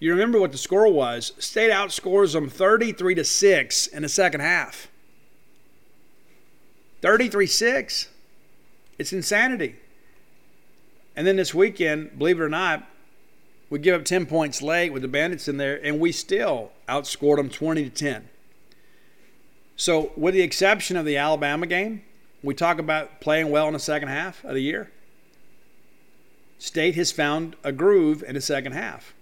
You remember what the score was. State outscores them 33 to 6 in the second half. 33 6. It's insanity. And then this weekend, believe it or not, we give up 10 points late with the Bandits in there, and we still outscored them 20 to 10. So, with the exception of the Alabama game, we talk about playing well in the second half of the year. State has found a groove in the second half.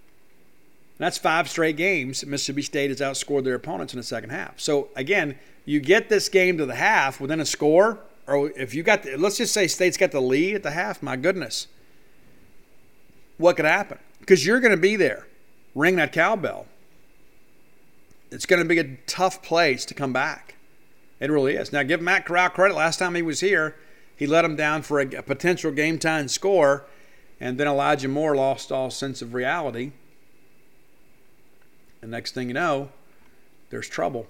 That's five straight games. Mississippi State has outscored their opponents in the second half. So again, you get this game to the half within a score, or if you got, the, let's just say State's got the lead at the half. My goodness, what could happen? Because you're going to be there. Ring that cowbell. It's going to be a tough place to come back. It really is. Now, give Matt Corral credit. Last time he was here, he let him down for a, a potential game time score, and then Elijah Moore lost all sense of reality. And next thing you know, there's trouble.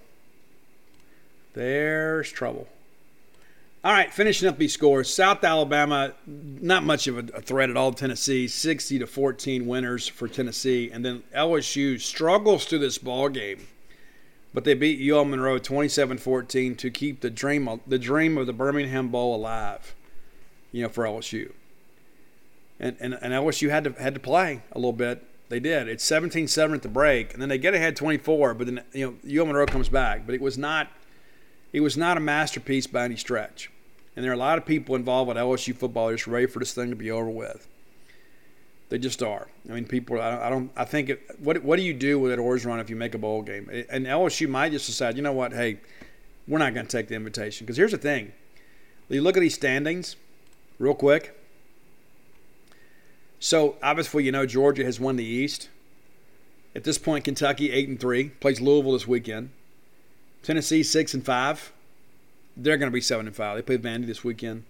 There's trouble. All right, finishing up these scores. South Alabama, not much of a, threat at all. Tennessee, 60 to 14 winners for Tennessee, and then LSU struggles through this ball game, but they beat UL Monroe 27-14 to keep the dream the dream of the Birmingham Bowl alive. You know, for LSU. And, and, and LSU had to had to play a little bit. They did. It's 17-7 at the break, and then they get ahead 24. But then you know UL Monroe comes back, but it was not it was not a masterpiece by any stretch. And there are a lot of people involved with LSU football just ready for this thing to be over with. They just are. I mean, people. I don't. I, don't, I think. It, what What do you do with an Orgeron if you make a bowl game? And LSU might just decide. You know what? Hey, we're not going to take the invitation. Because here's the thing you look at these standings real quick. So obviously, you know Georgia has won the East. At this point, Kentucky eight and three plays Louisville this weekend. Tennessee six and five. They're going to be seven and five. They play Vandy this weekend.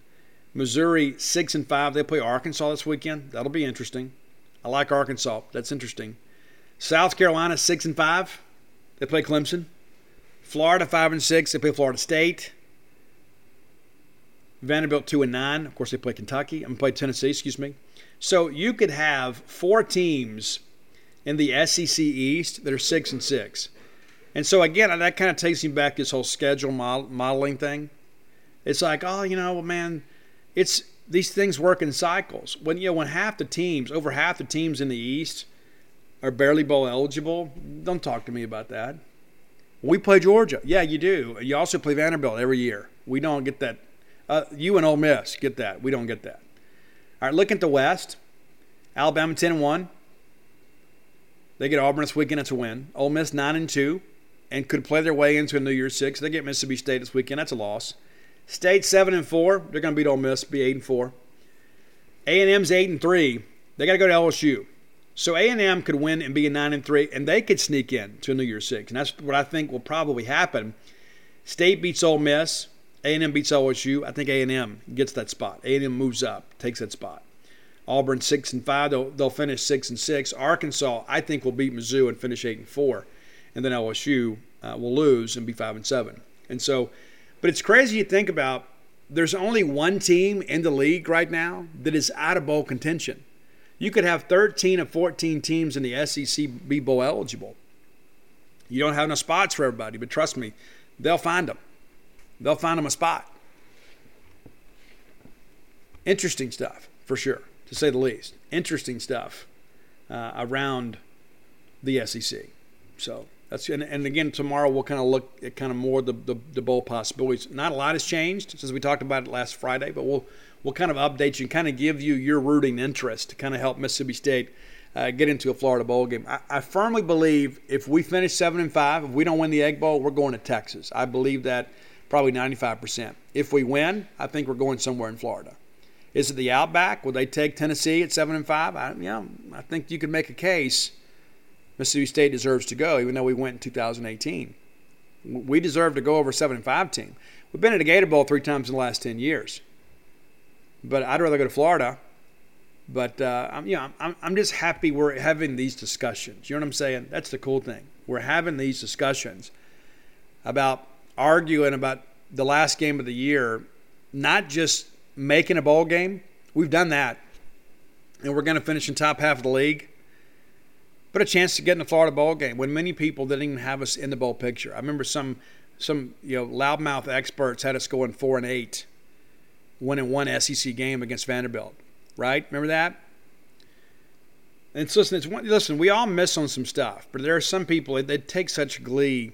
Missouri six and five. They play Arkansas this weekend. That'll be interesting. I like Arkansas. That's interesting. South Carolina six and five. They play Clemson. Florida five and six. They play Florida State. Vanderbilt two and nine. Of course, they play Kentucky. I'm play Tennessee. Excuse me. So you could have four teams in the SEC East that are six and six. And so again, that kind of takes me back to this whole schedule modeling thing. It's like, oh, you know, man, it's these things work in cycles. When you know when half the teams, over half the teams in the East, are barely bowl eligible, don't talk to me about that. We play Georgia, yeah, you do. You also play Vanderbilt every year. We don't get that. Uh, you and Ole Miss get that. We don't get that. All right, look at the West. Alabama 10 1. They get Auburn this weekend. It's a win. Ole Miss 9 and 2 and could play their way into a New Year's Six. They get Mississippi State this weekend. That's a loss. State 7 and 4. They're going to beat Ole Miss, be 8 and 4. A&M's 8 and 3. They got to go to LSU. So A&M could win and be a 9 and 3 and they could sneak in to a New Year's 6. And that's what I think will probably happen. State beats Ole Miss. A&M beats LSU. I think A&M gets that spot. A&M moves up, takes that spot. Auburn six and five. They'll, they'll finish six and six. Arkansas, I think, will beat Mizzou and finish eight and four, and then LSU uh, will lose and be five and seven. And so, but it's crazy to think about. There's only one team in the league right now that is out of bowl contention. You could have 13 or 14 teams in the SEC be bowl eligible. You don't have enough spots for everybody, but trust me, they'll find them. They'll find them a spot. Interesting stuff, for sure to say the least. Interesting stuff uh, around the SEC. So that's and, and again tomorrow we'll kind of look at kind of more the, the, the bowl possibilities. Not a lot has changed since we talked about it last Friday, but we'll we'll kind of update you and kind of give you your rooting interest to kind of help Mississippi State uh, get into a Florida bowl game. I, I, firmly believe if we finish seven and five, if we don't win the Egg Bowl, we're going to Texas. I believe that probably 95 percent. If we win, I think we're going somewhere in Florida. Is it the Outback? Will they take Tennessee at seven and five? I, yeah, I think you could make a case. Mississippi State deserves to go, even though we went in 2018. We deserve to go over seven and five team. We've been at a Gator Bowl three times in the last ten years, but I'd rather go to Florida. But uh, I'm, you know, I'm, I'm just happy we're having these discussions. You know what I'm saying? That's the cool thing. We're having these discussions about arguing about the last game of the year, not just making a bowl game. We've done that. And we're going to finish in top half of the league. But a chance to get in the Florida bowl game when many people didn't even have us in the bowl picture. I remember some some you know loudmouth experts had us going four and eight, winning one SEC game against Vanderbilt. Right? Remember that? And so listen, it's one, listen, we all miss on some stuff, but there are some people that take such glee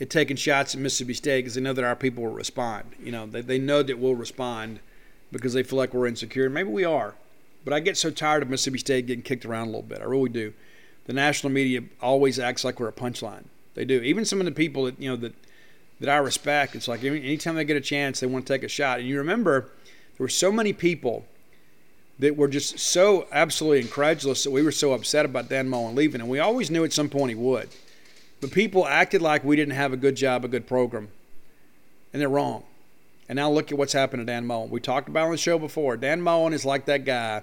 at taking shots at Mississippi State because they know that our people will respond. You know, they, they know that we'll respond because they feel like we're insecure. Maybe we are. But I get so tired of Mississippi State getting kicked around a little bit. I really do. The national media always acts like we're a punchline. They do. Even some of the people that you know that that I respect, it's like anytime they get a chance, they want to take a shot. And you remember there were so many people that were just so absolutely incredulous that we were so upset about Dan Mullen leaving, and we always knew at some point he would. But people acted like we didn't have a good job, a good program, and they're wrong. And now look at what's happened to Dan Mullen. We talked about on the show before. Dan Mullen is like that guy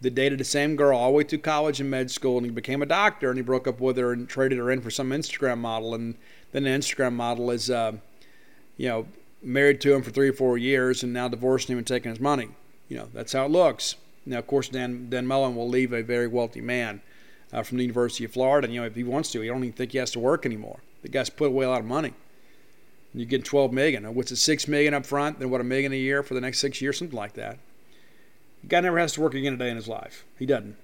that dated the same girl all the way through college and med school, and he became a doctor, and he broke up with her and traded her in for some Instagram model, and then the Instagram model is, uh, you know, married to him for three or four years, and now divorcing him and taking his money. You know, that's how it looks. Now, of course, Dan Dan Mullen will leave a very wealthy man uh, from the University of Florida, and you know, if he wants to, he don't even think he has to work anymore. The guy's put away a lot of money you get 12 million. What's it, six million up front? Then what, a million a year for the next six years, something like that. The guy never has to work again a day in his life. He doesn't.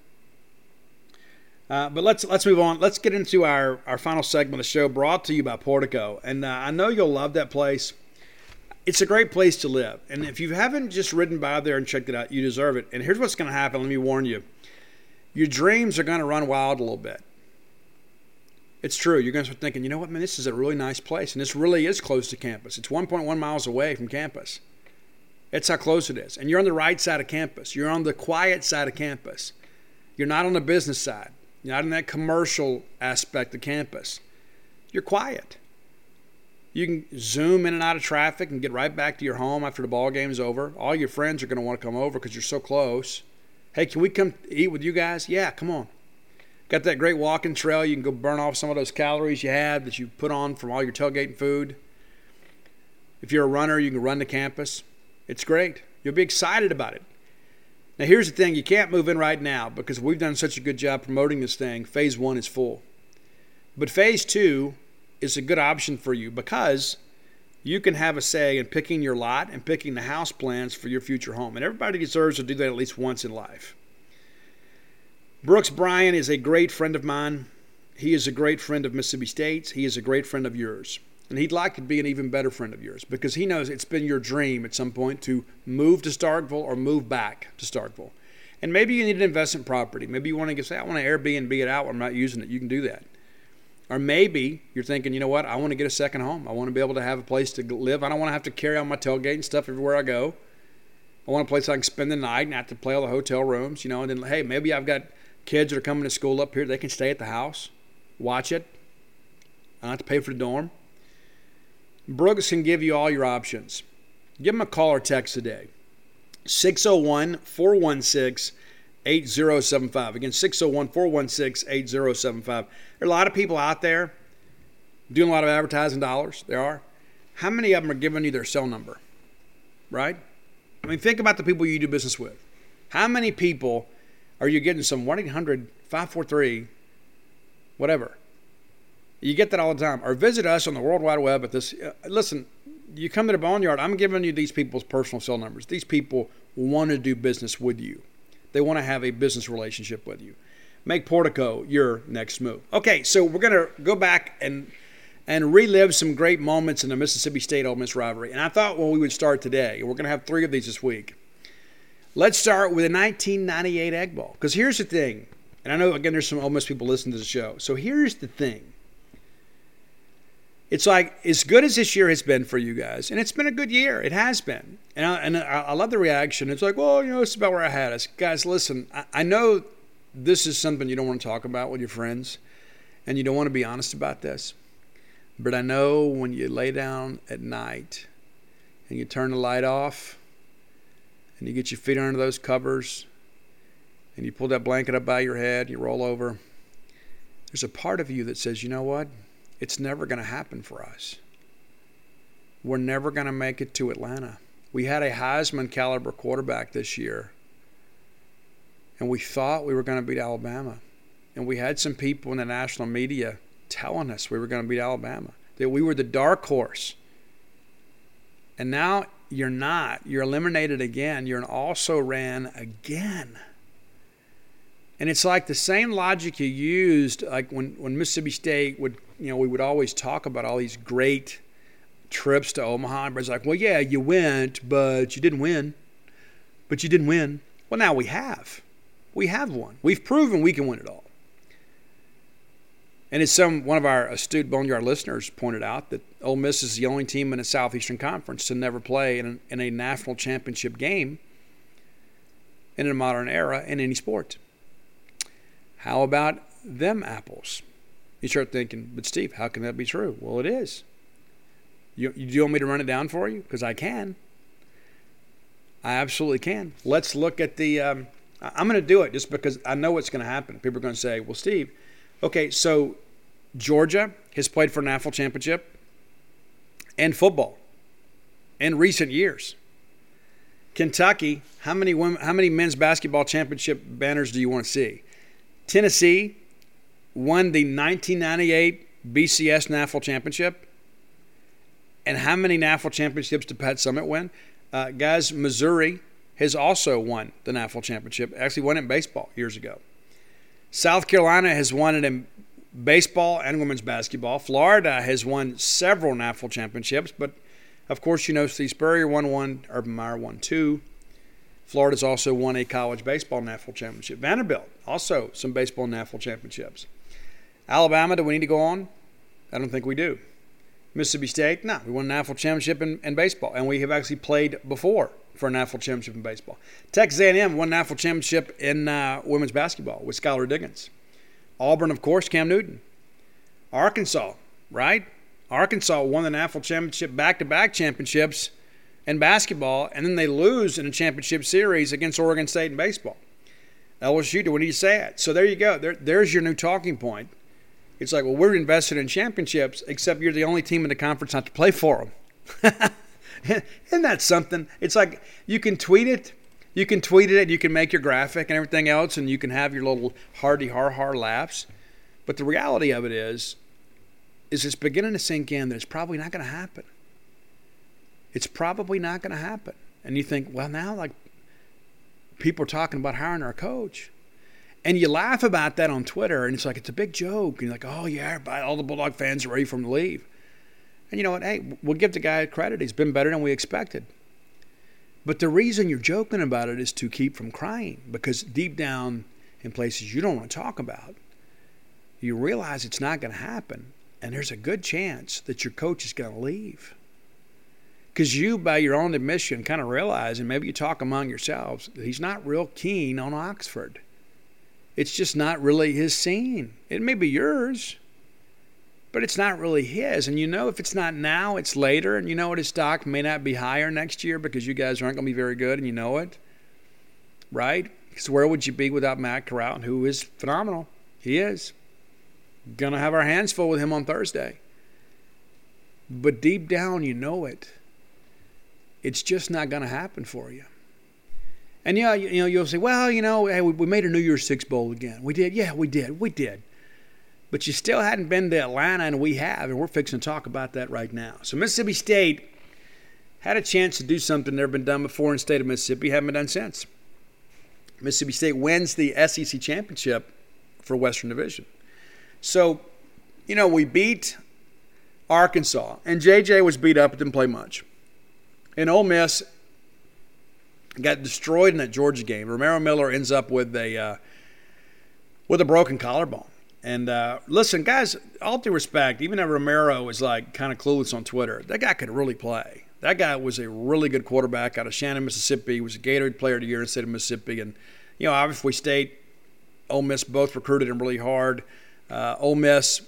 Uh, but let's let's move on. Let's get into our, our final segment of the show, brought to you by Portico. And uh, I know you'll love that place. It's a great place to live. And if you haven't just ridden by there and checked it out, you deserve it. And here's what's going to happen. Let me warn you: your dreams are going to run wild a little bit It's true. You're going to start thinking, you know what, man, this is a really nice place. And this really is close to campus. It's 1.1 miles away from campus. That's how close it is. And you're on the right side of campus. You're on the quiet side of campus. You're not on the business side. You're not in that commercial aspect of campus. You're quiet. You can zoom in and out of traffic and get right back to your home after the ball game's over. All your friends are going to want to come over because you're so close. Hey, can we come eat with you guys? Yeah, come on. Got that great walking trail. You can go burn off some of those calories you had that you put on from all your tailgating food. If you're a runner, you can run to campus. It's great. You'll be excited about it. Now, here's the thing you can't move in right now because we've done such a good job promoting this thing. Phase one is full. But phase two is a good option for you because you can have a say in picking your lot and picking the house plans for your future home. And everybody deserves to do that at least once in life. Brooks Bryan is a great friend of mine. He is a great friend of Mississippi State's. He is a great friend of yours. And he'd like to be an even better friend of yours because he knows it's been your dream at some point to move to Starkville or move back to Starkville. And maybe you need an investment property. Maybe you want to say, I want to Airbnb it out. I'm not using it. You can do that. Or maybe you're thinking, you know what? I want to get a second home. I want to be able to have a place to live. I don't want to have to carry on my tailgate and stuff everywhere I go. I want a place I can spend the night and not have to play all the hotel rooms, you know. And then, hey, maybe I've got Kids that are coming to school up here, they can stay at the house, watch it. I don't have to pay for the dorm. Brooks can give you all your options. Give them a call or text today. 601 416 8075. Again, 601 416 8075. There are a lot of people out there doing a lot of advertising dollars. There are. How many of them are giving you their cell number? Right? I mean, think about the people you do business with. How many people are you getting some 1 800 543 whatever? You get that all the time. Or visit us on the World Wide Web at this. Uh, listen, you come to the Boneyard, I'm giving you these people's personal cell numbers. These people want to do business with you, they want to have a business relationship with you. Make Portico your next move. Okay, so we're going to go back and and relive some great moments in the Mississippi State Ole Miss rivalry. And I thought, well, we would start today. We're going to have three of these this week. Let's start with the 1998 Egg Bowl. Because here's the thing, and I know, again, there's some Ole Miss people listening to the show. So here's the thing. It's like, as good as this year has been for you guys, and it's been a good year. It has been. And I, and I, love the reaction. It's like, well, you know, it's about where I had us. Guys, listen, I, I know this is something you don't want to talk about with your friends, and you don't want to be honest about this. But I know when you lay down at night and you turn the light off, and you get your feet under those covers and you pull that blanket up by your head, you roll over, there's a part of you that says, you know what? It's never going to happen for us. We're never going to make it to Atlanta. We had a Heisman caliber quarterback this year, and we thought we were going to beat Alabama. And we had some people in the national media telling us we were going to beat Alabama, that we were the dark horse. And now you're not. You're eliminated again. You're an also ran again. And it's like the same logic you used, like when, when Mississippi State would, you know, we would always talk about all these great trips to Omaha. Everybody's like, well, yeah, you went, but you didn't win. But you didn't win. Well, now we have. We have won. We've proven we can win it all. And as some one of our astute Boneyard listeners pointed out, that Ole Miss is the only team in the Southeastern Conference to never play in, in a national championship game in a modern era in any sport. How about them apples? You start thinking, but Steve, how can that be true? Well, it is. You, do you want me to run it down for you? Because I can. I absolutely can. Let's look at the. Um, I'm going to do it just because I know what's going to happen. People are going to say, well, Steve, okay, so Georgia has played for a national championship and football in recent years. Kentucky, how many women, how many men's basketball championship banners do you want to see? Tennessee won the 1998 BCS NAFL championship. And how many NAFL championships did Pat Summitt win? Uh, guys, Missouri has also won the NAFL championship. Actually, won it in baseball years ago. South Carolina has won it in baseball and women's basketball. Florida has won several NAFL championships, but of course, you know Steve Spurrier won one, Urban Meyer won two. Florida's also won a college baseball NAFL championship. Vanderbilt also some baseball NAFL championships. Alabama, do we need to go on? I don't think we do. Mississippi State, no, we won a national championship in, in baseball, and we have actually played before for a national championship in baseball. Texas A&M won a national championship in uh, women's basketball with Skylar Diggins. Auburn, of course, Cam Newton. Arkansas, right? Arkansas won the national championship, back-to-back championships in basketball, and then they lose in a championship series against Oregon State in baseball. LSU, do we need to say it? So there you go. There, there's your new talking point. It's like, well, we're invested in championships, except you're the only team in the conference not to play for them. Isn't that something? It's like you can tweet it, you can tweet it, and you can make your graphic and everything else, and you can have your little hardy har har laughs. But the reality of it is, is it's beginning to sink in that it's probably not going to happen. It's probably not going to happen. And you think, well, now like people are talking about hiring our coach. And you laugh about that on Twitter, and it's like it's a big joke. And you're like, oh yeah, all the Bulldog fans are ready for him to leave. And you know what? Hey, we'll give the guy credit. He's been better than we expected. But the reason you're joking about it is to keep from crying, because deep down in places you don't want to talk about, you realize it's not going to happen, and there's a good chance that your coach is going to leave because you, by your own admission, kind of realize, and maybe you talk among yourselves, that he's not real keen on Oxford. It's just not really his scene. It may be yours, but it's not really his. And you know, if it's not now, it's later. And you know what? His stock may not be higher next year because you guys aren't going to be very good, and you know it, right? Because where would you be without Matt Corral, who is phenomenal? He is. Gonna have our hands full with him on Thursday. But deep down, you know it it's just not going to happen for you. And yeah, you, know, you'll say, well, you know, hey, we made a New Year's Six bowl again. We did, yeah, we did, we did. But you still hadn't been to Atlanta, and we have, and we're fixing to talk about that right now. So Mississippi State had a chance to do something never been done before in the state of Mississippi, haven't been done since. Mississippi State wins the SEC championship for Western Division. So, you know, we beat Arkansas, and JJ was beat up, didn't play much. And Ole Miss got destroyed in that Georgia game. Romaro Miller ends up with a uh, with a broken collarbone. And uh, listen, guys, all due respect, even though Romero was like kind of clueless on Twitter, that guy could really play. That guy was a really good quarterback out of Shannon, Mississippi. He was a Gatorade Player of the Year in the state of Mississippi. And, you know, obviously State, Ole Miss both recruited him really hard. Uh, Ole Miss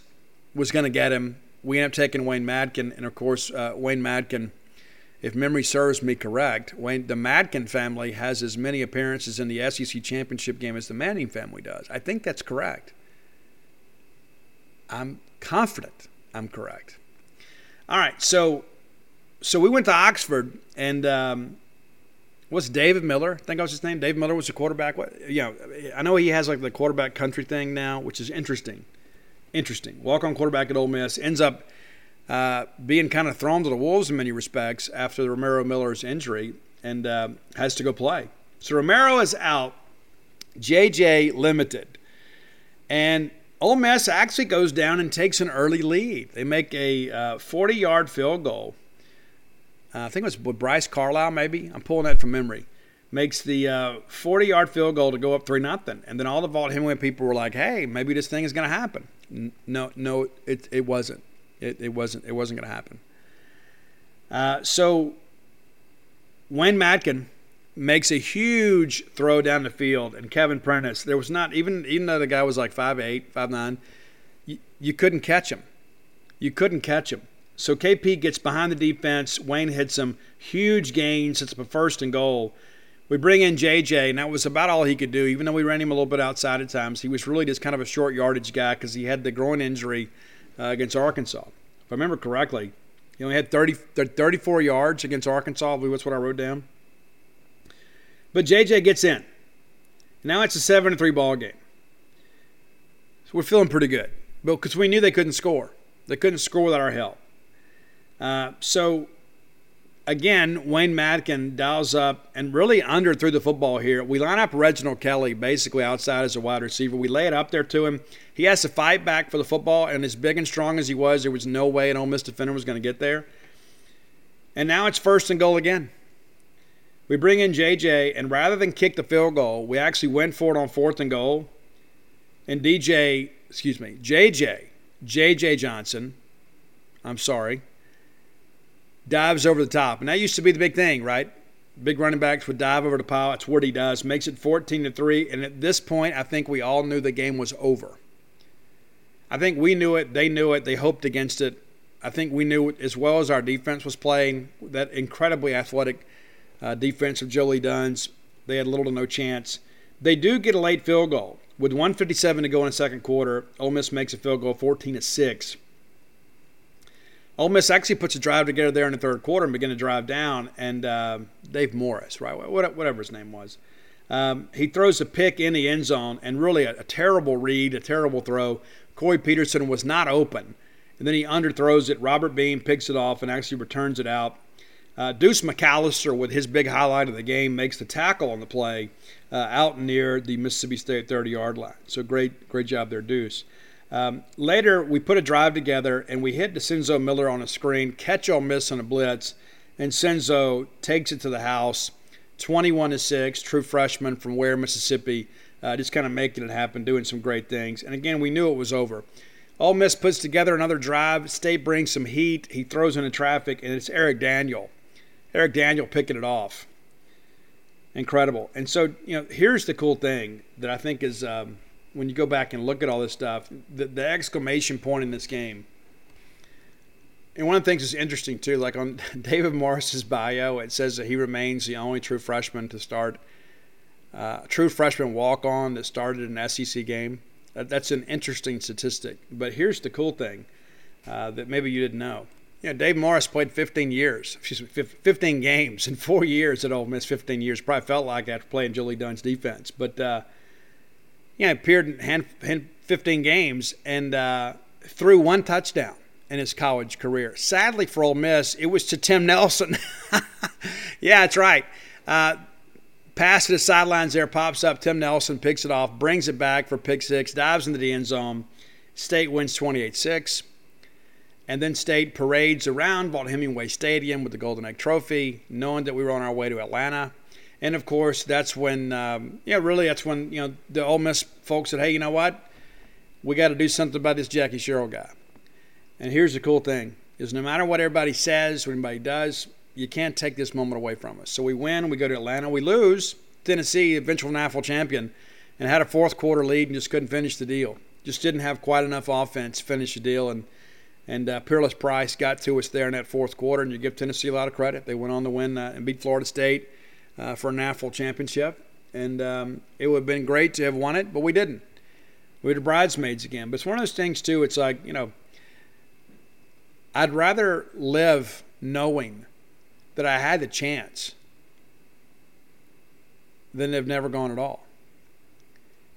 was going to get him. We ended up taking Wayne Madkin. And, of course, uh, Wayne Madkin – if memory serves me correct, Wayne, the Madkin family has as many appearances in the SEC championship game as the Manning family does. I think that's correct. I'm confident I'm correct. All right, so so we went to Oxford, and um, what's David Miller? I think that was his name. David Miller was the quarterback. What, you know, I know he has like the quarterback country thing now, which is interesting. Interesting. Walk on quarterback at Ole Miss ends up uh, being kind of thrown to the wolves in many respects after Romaro Miller's injury and uh, has to go play. So Romero is out, JJ limited. And Ole Miss actually goes down and takes an early lead. They make a 40 uh, yard field goal. Uh, I think it was with Bryce Carlisle, maybe. I'm pulling that from memory. Makes the 40 uh, yard field goal to go up 3 nothing. And then all the Vaught Hemingway people were like, hey, maybe this thing is going to happen. No, no, it, it wasn't. It, it wasn't it wasn't going to happen. Uh, so Wayne Madkin makes a huge throw down the field, and Kevin Prentiss. There was not even even though the guy was like five eight, five nine, you, you couldn't catch him. You couldn't catch him. So KP gets behind the defense. Wayne hits some huge gains. It's a first and goal. We bring in JJ, and that was about all he could do. Even though we ran him a little bit outside at times, he was really just kind of a short yardage guy because he had the groin injury uh, against Arkansas. If I remember correctly, he only had 30, 34 yards against Arkansas. That's what I wrote down. But JJ gets in. Now it's a 7 3 ball game. So we're feeling pretty good. Because we knew they couldn't score. They couldn't score without our help. Uh, so again, Wayne Madkin dials up and really under threw the football here. We line up Reginald Kelly basically outside as a wide receiver. We lay it up there to him. He has to fight back for the football, and as big and strong as he was, there was no way an Ole Miss defender was going to get there. And now it's first and goal again. We bring in JJ, and rather than kick the field goal, we actually went for it on fourth and goal. And DJ excuse me, JJ, JJ Johnson, I'm sorry, dives over the top. And that used to be the big thing, right? Big running backs would dive over the pile. That's what he does. Makes it 14 to 3. And at this point, I think we all knew the game was over. I think we knew it. They knew it. They hoped against it. I think we knew as well as our defense was playing that incredibly athletic uh, defense of Joe Lee Dunn's. They had little to no chance. They do get a late field goal with 157 to go in the second quarter. Ole Miss makes a field goal, 14 to six. Ole Miss actually puts a drive together there in the third quarter and begin to drive down. And uh, Dave Morris, right, whatever his name was, um, he throws a pick in the end zone and really a, a terrible read, a terrible throw. Corey Peterson was not open. And then he underthrows it. Robert Bean picks it off and actually returns it out. Uh, Deuce McAllister, with his big highlight of the game, makes the tackle on the play uh, out near the Mississippi State 30 yard line. So great, great job there, Deuce. Um, later, we put a drive together and we hit Dicenzo Miller on a screen, catch Ole Miss on a blitz, and Senzo takes it to the house, 21 to six. True freshman from Ware, Mississippi, uh, just kind of making it happen, doing some great things. And again, we knew it was over. Ole Miss puts together another drive. State brings some heat. He throws into traffic, and it's Eric Daniel. Eric Daniel picking it off. Incredible. And so, you know, here's the cool thing that I think is. Um, when you go back and look at all this stuff, the, the exclamation point in this game. And one of the things that's interesting too, like on David Morris's bio, it says that he remains the only true freshman to start, uh, true freshman walk on that started an SEC game. That, that's an interesting statistic. But here's the cool thing uh, that maybe you didn't know. You know, Dave Morris played 15 years, excuse me, 15 games in four years at Ole Miss. 15 years probably felt like after playing Joe Lee Dunn's defense, but uh, you know, appeared in hand, hand 15 games and uh, threw one touchdown in his college career. Sadly for Ole Miss, it was to Tim Nelson. yeah, that's right. Uh, pass to the sidelines there pops up. Tim Nelson picks it off, brings it back for pick six, dives into the end zone. State wins 28 6. And then State parades around Vaught Hemingway Stadium with the Golden Egg Trophy, knowing that we were on our way to Atlanta. And of course, that's when, um, yeah, really, that's when you know the Ole Miss folks said, "Hey, you know what? We got to do something about this Jackie Sherrill guy." And here's the cool thing: is no matter what everybody says, what anybody does, you can't take this moment away from us. So we win, we go to Atlanta, we lose. Tennessee, eventual national champion, and had a fourth quarter lead and just couldn't finish the deal. Just didn't have quite enough offense to finish the deal, and and uh, Peerless Price got to us there in that fourth quarter, and you give Tennessee a lot of credit. They went on to win uh, and beat Florida State uh, for a national championship. And um, it would have been great to have won it, but we didn't. We were bridesmaids again. But it's one of those things, too. It's like, you know, I'd rather live knowing that I had the chance than have never gone at all.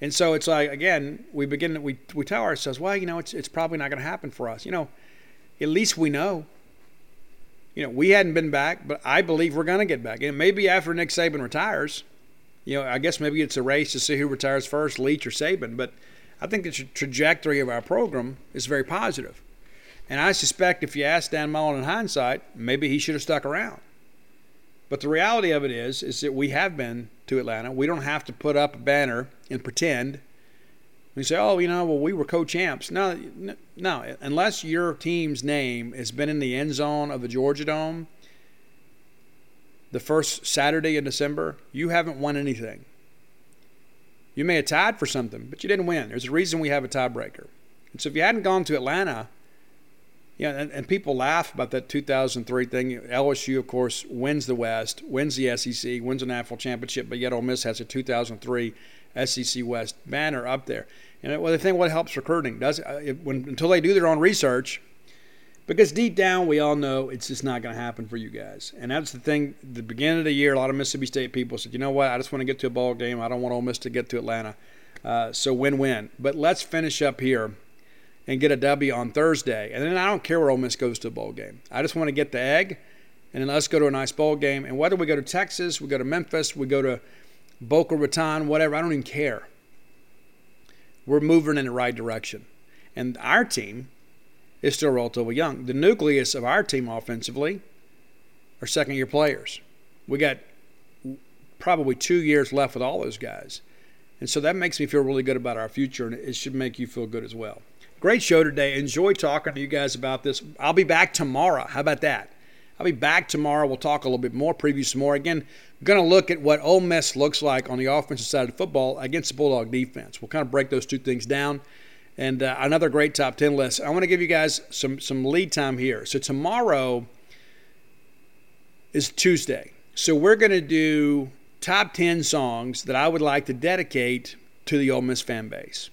And so it's like again, we begin we we tell ourselves, well, you know, it's it's probably not going to happen for us. You know, at least we know you know, we hadn't been back, but I believe we're going to get back. And maybe after Nick Saban retires, you know, I guess maybe it's a race to see who retires first, Leach or Saban. But I think the tra- trajectory of our program is very positive. And I suspect if you ask Dan Mullen in hindsight, maybe he should have stuck around. But the reality of it is, is that we have been to Atlanta. We don't have to put up a banner and pretend you say, oh, you know, well, we were co-champs. No, no, unless your team's name has been in the end zone of the Georgia Dome the first Saturday in December, you haven't won anything. You may have tied for something, but you didn't win. There's a reason we have a tiebreaker. And so if you hadn't gone to Atlanta, you know, and, and people laugh about that 2003 thing. LSU, of course, wins the West, wins the SEC, wins a national championship, but yet Ole Miss has a 2003 SEC West banner up there. And well, the thing what helps recruiting does uh, it, when until they do their own research, because deep down we all know it's just not going to happen for you guys. And that's the thing. The beginning of the year, a lot of Mississippi State people said, you know what, I just want to get to a ball game. I don't want Ole Miss to get to Atlanta. Uh, so win-win. But let's finish up here and get a W on Thursday. And then I don't care where Ole Miss goes to a bowl game. I just want to get the egg, and then let's go to a nice bowl game. And whether we go to Texas, we go to Memphis, we go to Boca Raton, whatever, I don't even care we're moving in the right direction. And our team is still relatively young. The nucleus of our team offensively are second year players. We got probably two years left with all those guys. And so that makes me feel really good about our future, and it should make you feel good as well. Great show today. Enjoy talking to you guys about this. I'll be back tomorrow. How about that? I'll be back tomorrow. We'll talk a little bit more, preview some more. Again, going to look at what Ole Miss looks like on the offensive side of football against the Bulldog defense. We'll kind of break those two things down. And uh, another great top 10 list. I want to give you guys some, some lead time here. So tomorrow is Tuesday. So we're going to do top 10 songs that I would like to dedicate to the Ole Miss fan base.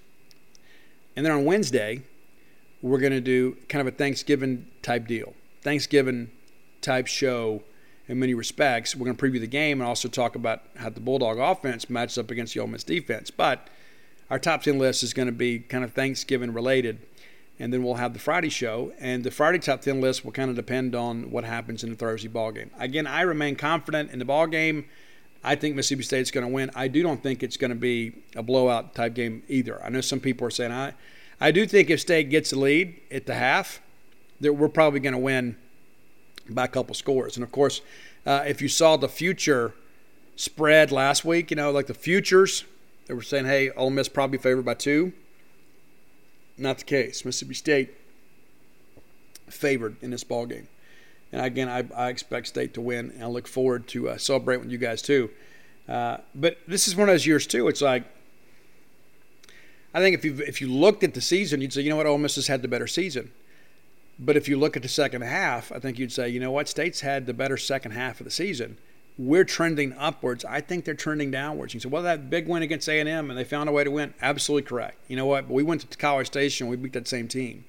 And then on Wednesday, we're going to do kind of a Thanksgiving type deal. Thanksgiving type show in many respects. We're going to preview the game and also talk about how the Bulldog offense matches up against the Ole Miss defense. But our top 10 list is going to be kind of Thanksgiving related. And then we'll have the Friday show. And the Friday top 10 list will kind of depend on what happens in the Thursday ball game. Again, I remain confident in the ball game. I think Mississippi State's going to win. I do don't think it's going to be a blowout type game either. I know some people are saying I, I do think if State gets the lead at the half, that we're probably going to win by a couple scores. And of course, uh, if you saw the future spread last week, you know, like the futures, they were saying, hey, Ole Miss probably favored by two. Not the case. Mississippi State favored in this ball game. And again, I, I expect State to win, and I look forward to uh, celebrate with you guys too. Uh, but this is one of those years too. It's like I think if you if you looked at the season, you'd say, you know what, Ole Miss has had the better season. But if you look at the second half, I think you'd say, you know what, State's had the better second half of the season. We're trending upwards. I think they're trending downwards. You say, well, that big win against A&M and they found a way to win. Absolutely correct. You know what? We went to College Station. We beat that same team.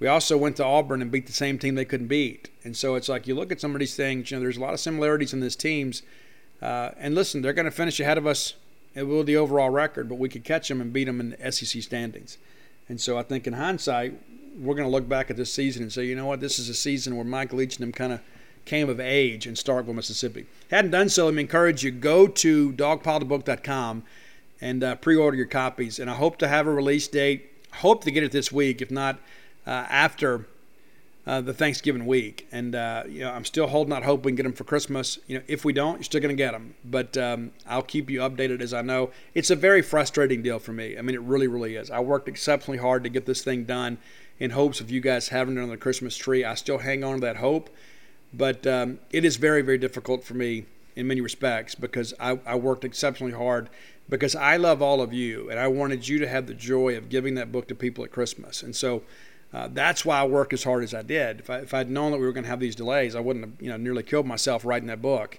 We also went to Auburn and beat the same team they couldn't beat. And so it's like you look at some of these things. You know, there's a lot of similarities in these teams. Uh, and listen, they're going to finish ahead of us with the overall record, but we could catch them and beat them in the SEC standings. And so I think in hindsight, we're going to look back at this season and say, you know what, this is a season where Mike Leach and them kind of came of age in Starkville, Mississippi. Hadn't done so, let me encourage you go to dogpilethebook.com and uh, pre-order your copies. And I hope to have a release date. Hope to get it this week, if not uh, after uh, the Thanksgiving week. And uh, you know, I'm still holding out hope we can get them for Christmas. You know, if we don't, you're still going to get them. But um, I'll keep you updated as I know. It's a very frustrating deal for me. I mean, it really, really is. I worked exceptionally hard to get this thing done in hopes of you guys having it on the Christmas tree. I still hang on to that hope, but um, it is very, very difficult for me in many respects because I, I worked exceptionally hard because I love all of you and I wanted you to have the joy of giving that book to people at Christmas. And so uh, that's why I worked as hard as I did. If, I, if I'd known that we were going to have these delays, I wouldn't have you know nearly killed myself writing that book.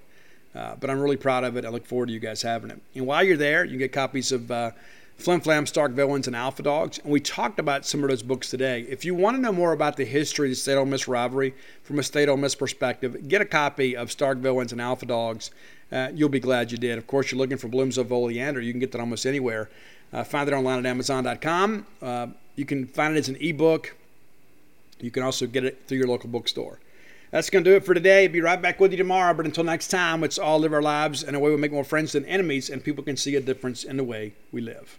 Uh, but I'm really proud of it. I look forward to you guys having it. And while you're there, you can get copies of uh, Flim Flam, Stark Villains, and Alpha Dogs. And we talked about some of those books today. If you want to know more about the history of the State Ole Miss rivalry from a State Ole Miss perspective, get a copy of Stark Villains and Alpha Dogs. Uh, you'll be glad you did. Of course, you're looking for Blooms of Oleander. You can get that almost anywhere. Uh, find it online at Amazon.com. Uh, you can find it as an ebook. You can also get it through your local bookstore. That's going to do it for today. Be right back with you tomorrow. But until next time, let's all live our lives in a way we make more friends than enemies, and people can see a difference in the way we live.